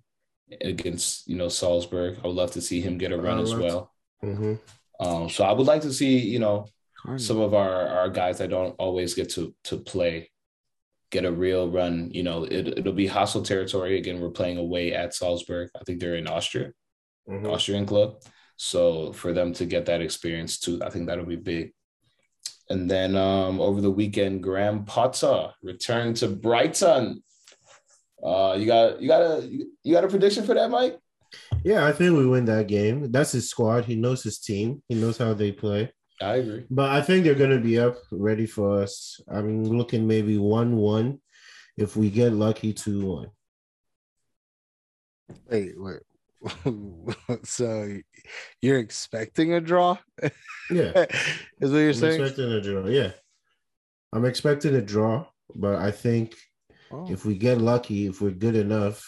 against you know Salzburg. I would love to see him get a run as would love well. hmm Um, so I would like to see you know Carney. some of our our guys that don't always get to to play get a real run you know. It, it'll be hostile territory. Again we're playing away at salzburg. I think they're in austria hmm austrian club. So for them to get that experience too i think that'll be big and then um over the weekend graham potter returned to brighton uh you got you got a you got a prediction for that mike Yeah, I think we win that game. That's his squad. He knows his team. He knows how they play. i agree But I think they're gonna be up, ready for us. I'm looking maybe one-one. If we get lucky, two-one. Wait, wait. (laughs) so you're expecting a draw? Yeah, (laughs) Is what you're I'm saying? expecting a draw. Yeah, I'm expecting a draw. But I think Oh, if we get lucky, if we're good enough,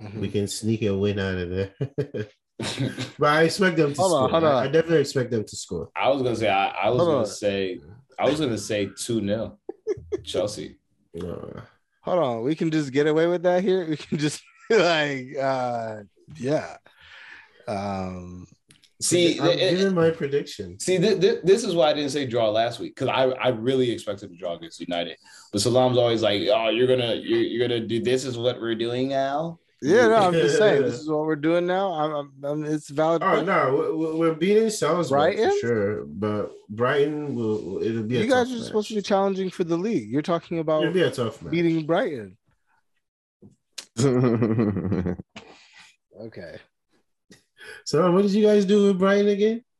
mhm. we can sneak a win out of there. (laughs) but I expect them to Hold on, score. hold I- on. I definitely expect them to score. I was gonna say I, I was Hold gonna on. say I was gonna say two 0 Chelsea. Uh, Hold on, we can just get away with that here. We can just like, uh, yeah. Um, See, I'm it- it- giving my prediction. See, th- th- this is why I didn't say draw last week because I, I really expected to draw against United, but Salam's always like, "Oh, you're gonna you're, you're gonna do this is what we're doing now." yeah, no, I'm just saying (laughs) this is what we're doing now. I'm, I'm, I'm it's valid. Oh point. no, we- we- we're beating Salzburg Brighton? for sure, but Brighton will it'll be. A you guys tough are match. supposed to be challenging for the league. You're talking about It'll be a tough match. beating Brighton. (laughs) Okay. So, what did you guys do with Brian again? (laughs)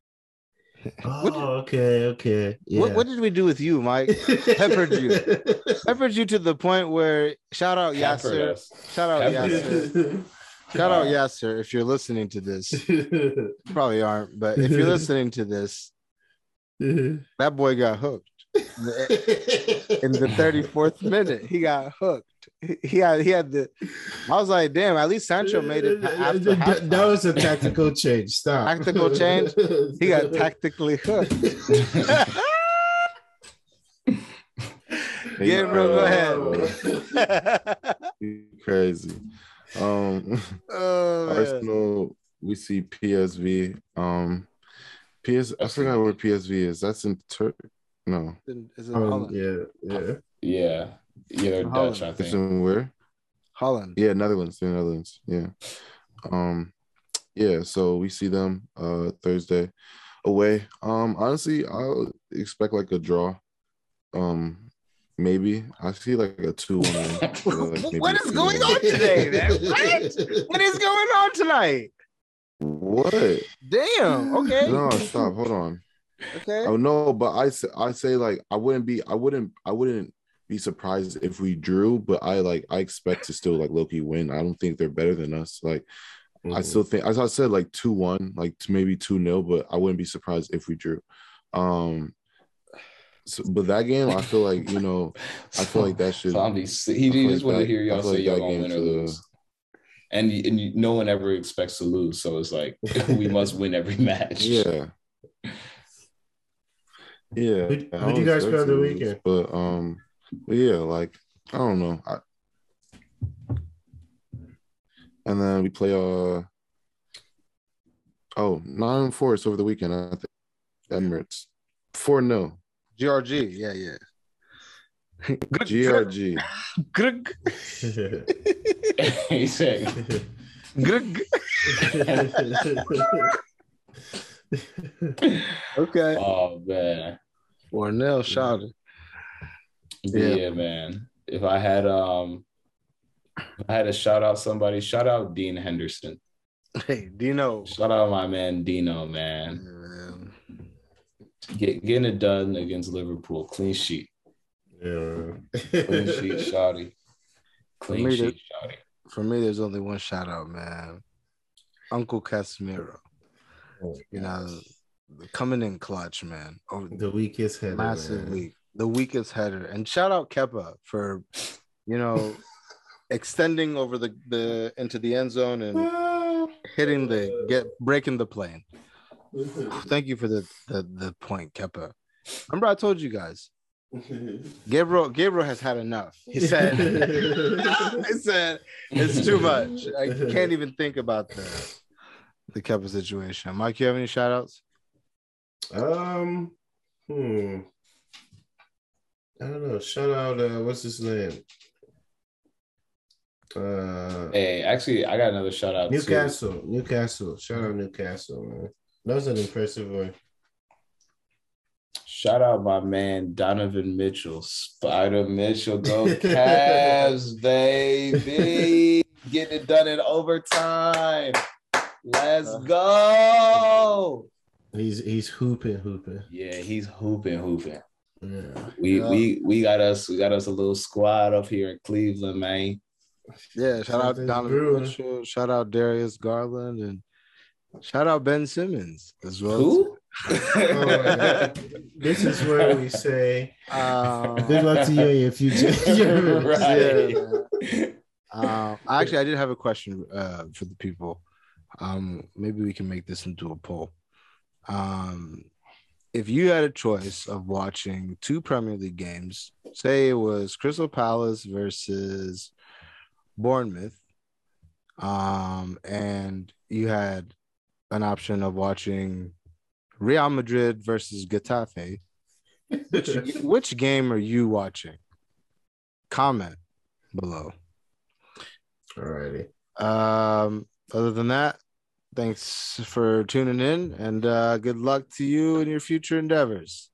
What Oh, okay, okay. Yeah. What, what did we do with you, Mike? (laughs) peppered you. (laughs) Peppered you to the point where shout out Yasser. Shout out Peppered. Yasser. Shout out Yasser if you're listening to this. You probably aren't, but if you're listening to this, that boy got hooked. In the 34th minute, he got hooked. He- He had he had the I was like, damn, at least Sancho made it (laughs) after that, that was a tactical change. Stop. Tactical change? He got (laughs) tactically hooked. (laughs) Yeah, bro, go ahead. Crazy. Um, oh, man. Arsenal, we see PSV. Um, PS. I forgot where PSV is. That's in Turk. No, Is it Um, yeah, yeah. Yeah, yeah, they're Holland. Dutch, I think. in where? Holland. Yeah, Netherlands. The Netherlands. Yeah. Um, yeah. So we see them uh Thursday away. Um, honestly, I'll expect like a draw. Um, maybe I see like a two one. (laughs) What is going on today, man? (laughs) What? What is going on tonight? What? Damn. Okay. No, stop. Hold on. Okay. Oh no, but I say I say like I wouldn't be I wouldn't I wouldn't be surprised if we drew, but I like I expect to still like Loki win. I don't think they're better than us. Like I still think as I said like two one, like maybe two 0 but I wouldn't be surprised if we drew. Um so, but that game, I feel like you know, (laughs) I feel like that should. Zombie, he, he just like wanted to hear y'all say like y'all gonna game win or for the- lose. And, and you- no one ever expects to lose, so it's like (laughs) (laughs) we must win every match. Yeah. Yeah. Who- I who'd don't you guys expect play the weekend? But um, but yeah, like I don't know. I, and then we play uh oh nine and four. It's over the weekend. I think Emirates four 0 GRG. Yeah, yeah. GRG. Grug, (laughs) he said, grug. (laughs) Okay. "Oh man, Or Nell shouted. But Yeah. yeah. man. If I had um, if I had to shout out somebody, shout out Dean Henderson. Hey, Dino. Shout out my man Dino, man. Man. Get, getting it done against Liverpool, clean sheet, yeah. clean sheet, (laughs) shouty, clean me, sheet, shouty. For me, there's only one shout out, man. Uncle Casemiro. You know, coming in clutch, man. Over the weakest header. massive man. week, the weakest header, and shout out Kepa for, you know, (laughs) extending over the the into the end zone and hitting the get breaking the plane. Thank you for the the, the point, Kepa. Remember, I told you guys, Gabriel Gabriel has had enough. He (laughs) said, (laughs) he said it's too much. I can't even think about the the Kepa situation. Mike, you have any shout outs? Um, hmm. I don't know. Shout out, uh, what's his name? Uh, Hey, actually, I got another shout out. Too. Newcastle. Newcastle. Shout out Newcastle, man. That was an impressive one. Shout out my man Donovan Mitchell, Spida Mitchell, go (laughs) Cavs, baby, getting it done in overtime. Let's go. He's he's hooping, hooping. Yeah, he's hooping, hooping. Yeah. We Yeah. we we got us we got us a little squad up here in Cleveland, man. Yeah, shout out Something's Donovan brewing. Mitchell, shout out Darius Garland, and shout out Ben Simmons as well. Who? Oh. (laughs) This is where we say Um, (laughs) good luck to you in your future. (laughs) Right. Yeah, um, actually, I did have a question uh, for the people. Um, maybe we can make this into a poll. Um, if you had a choice of watching two Premier League games, say it was Crystal Palace versus Bournemouth, um, and you had an option of watching Real Madrid versus Getafe. Which, (laughs) which game are you watching? Comment below. Alrighty. Um, other than that, thanks for tuning in and uh, good luck to you in your future endeavors.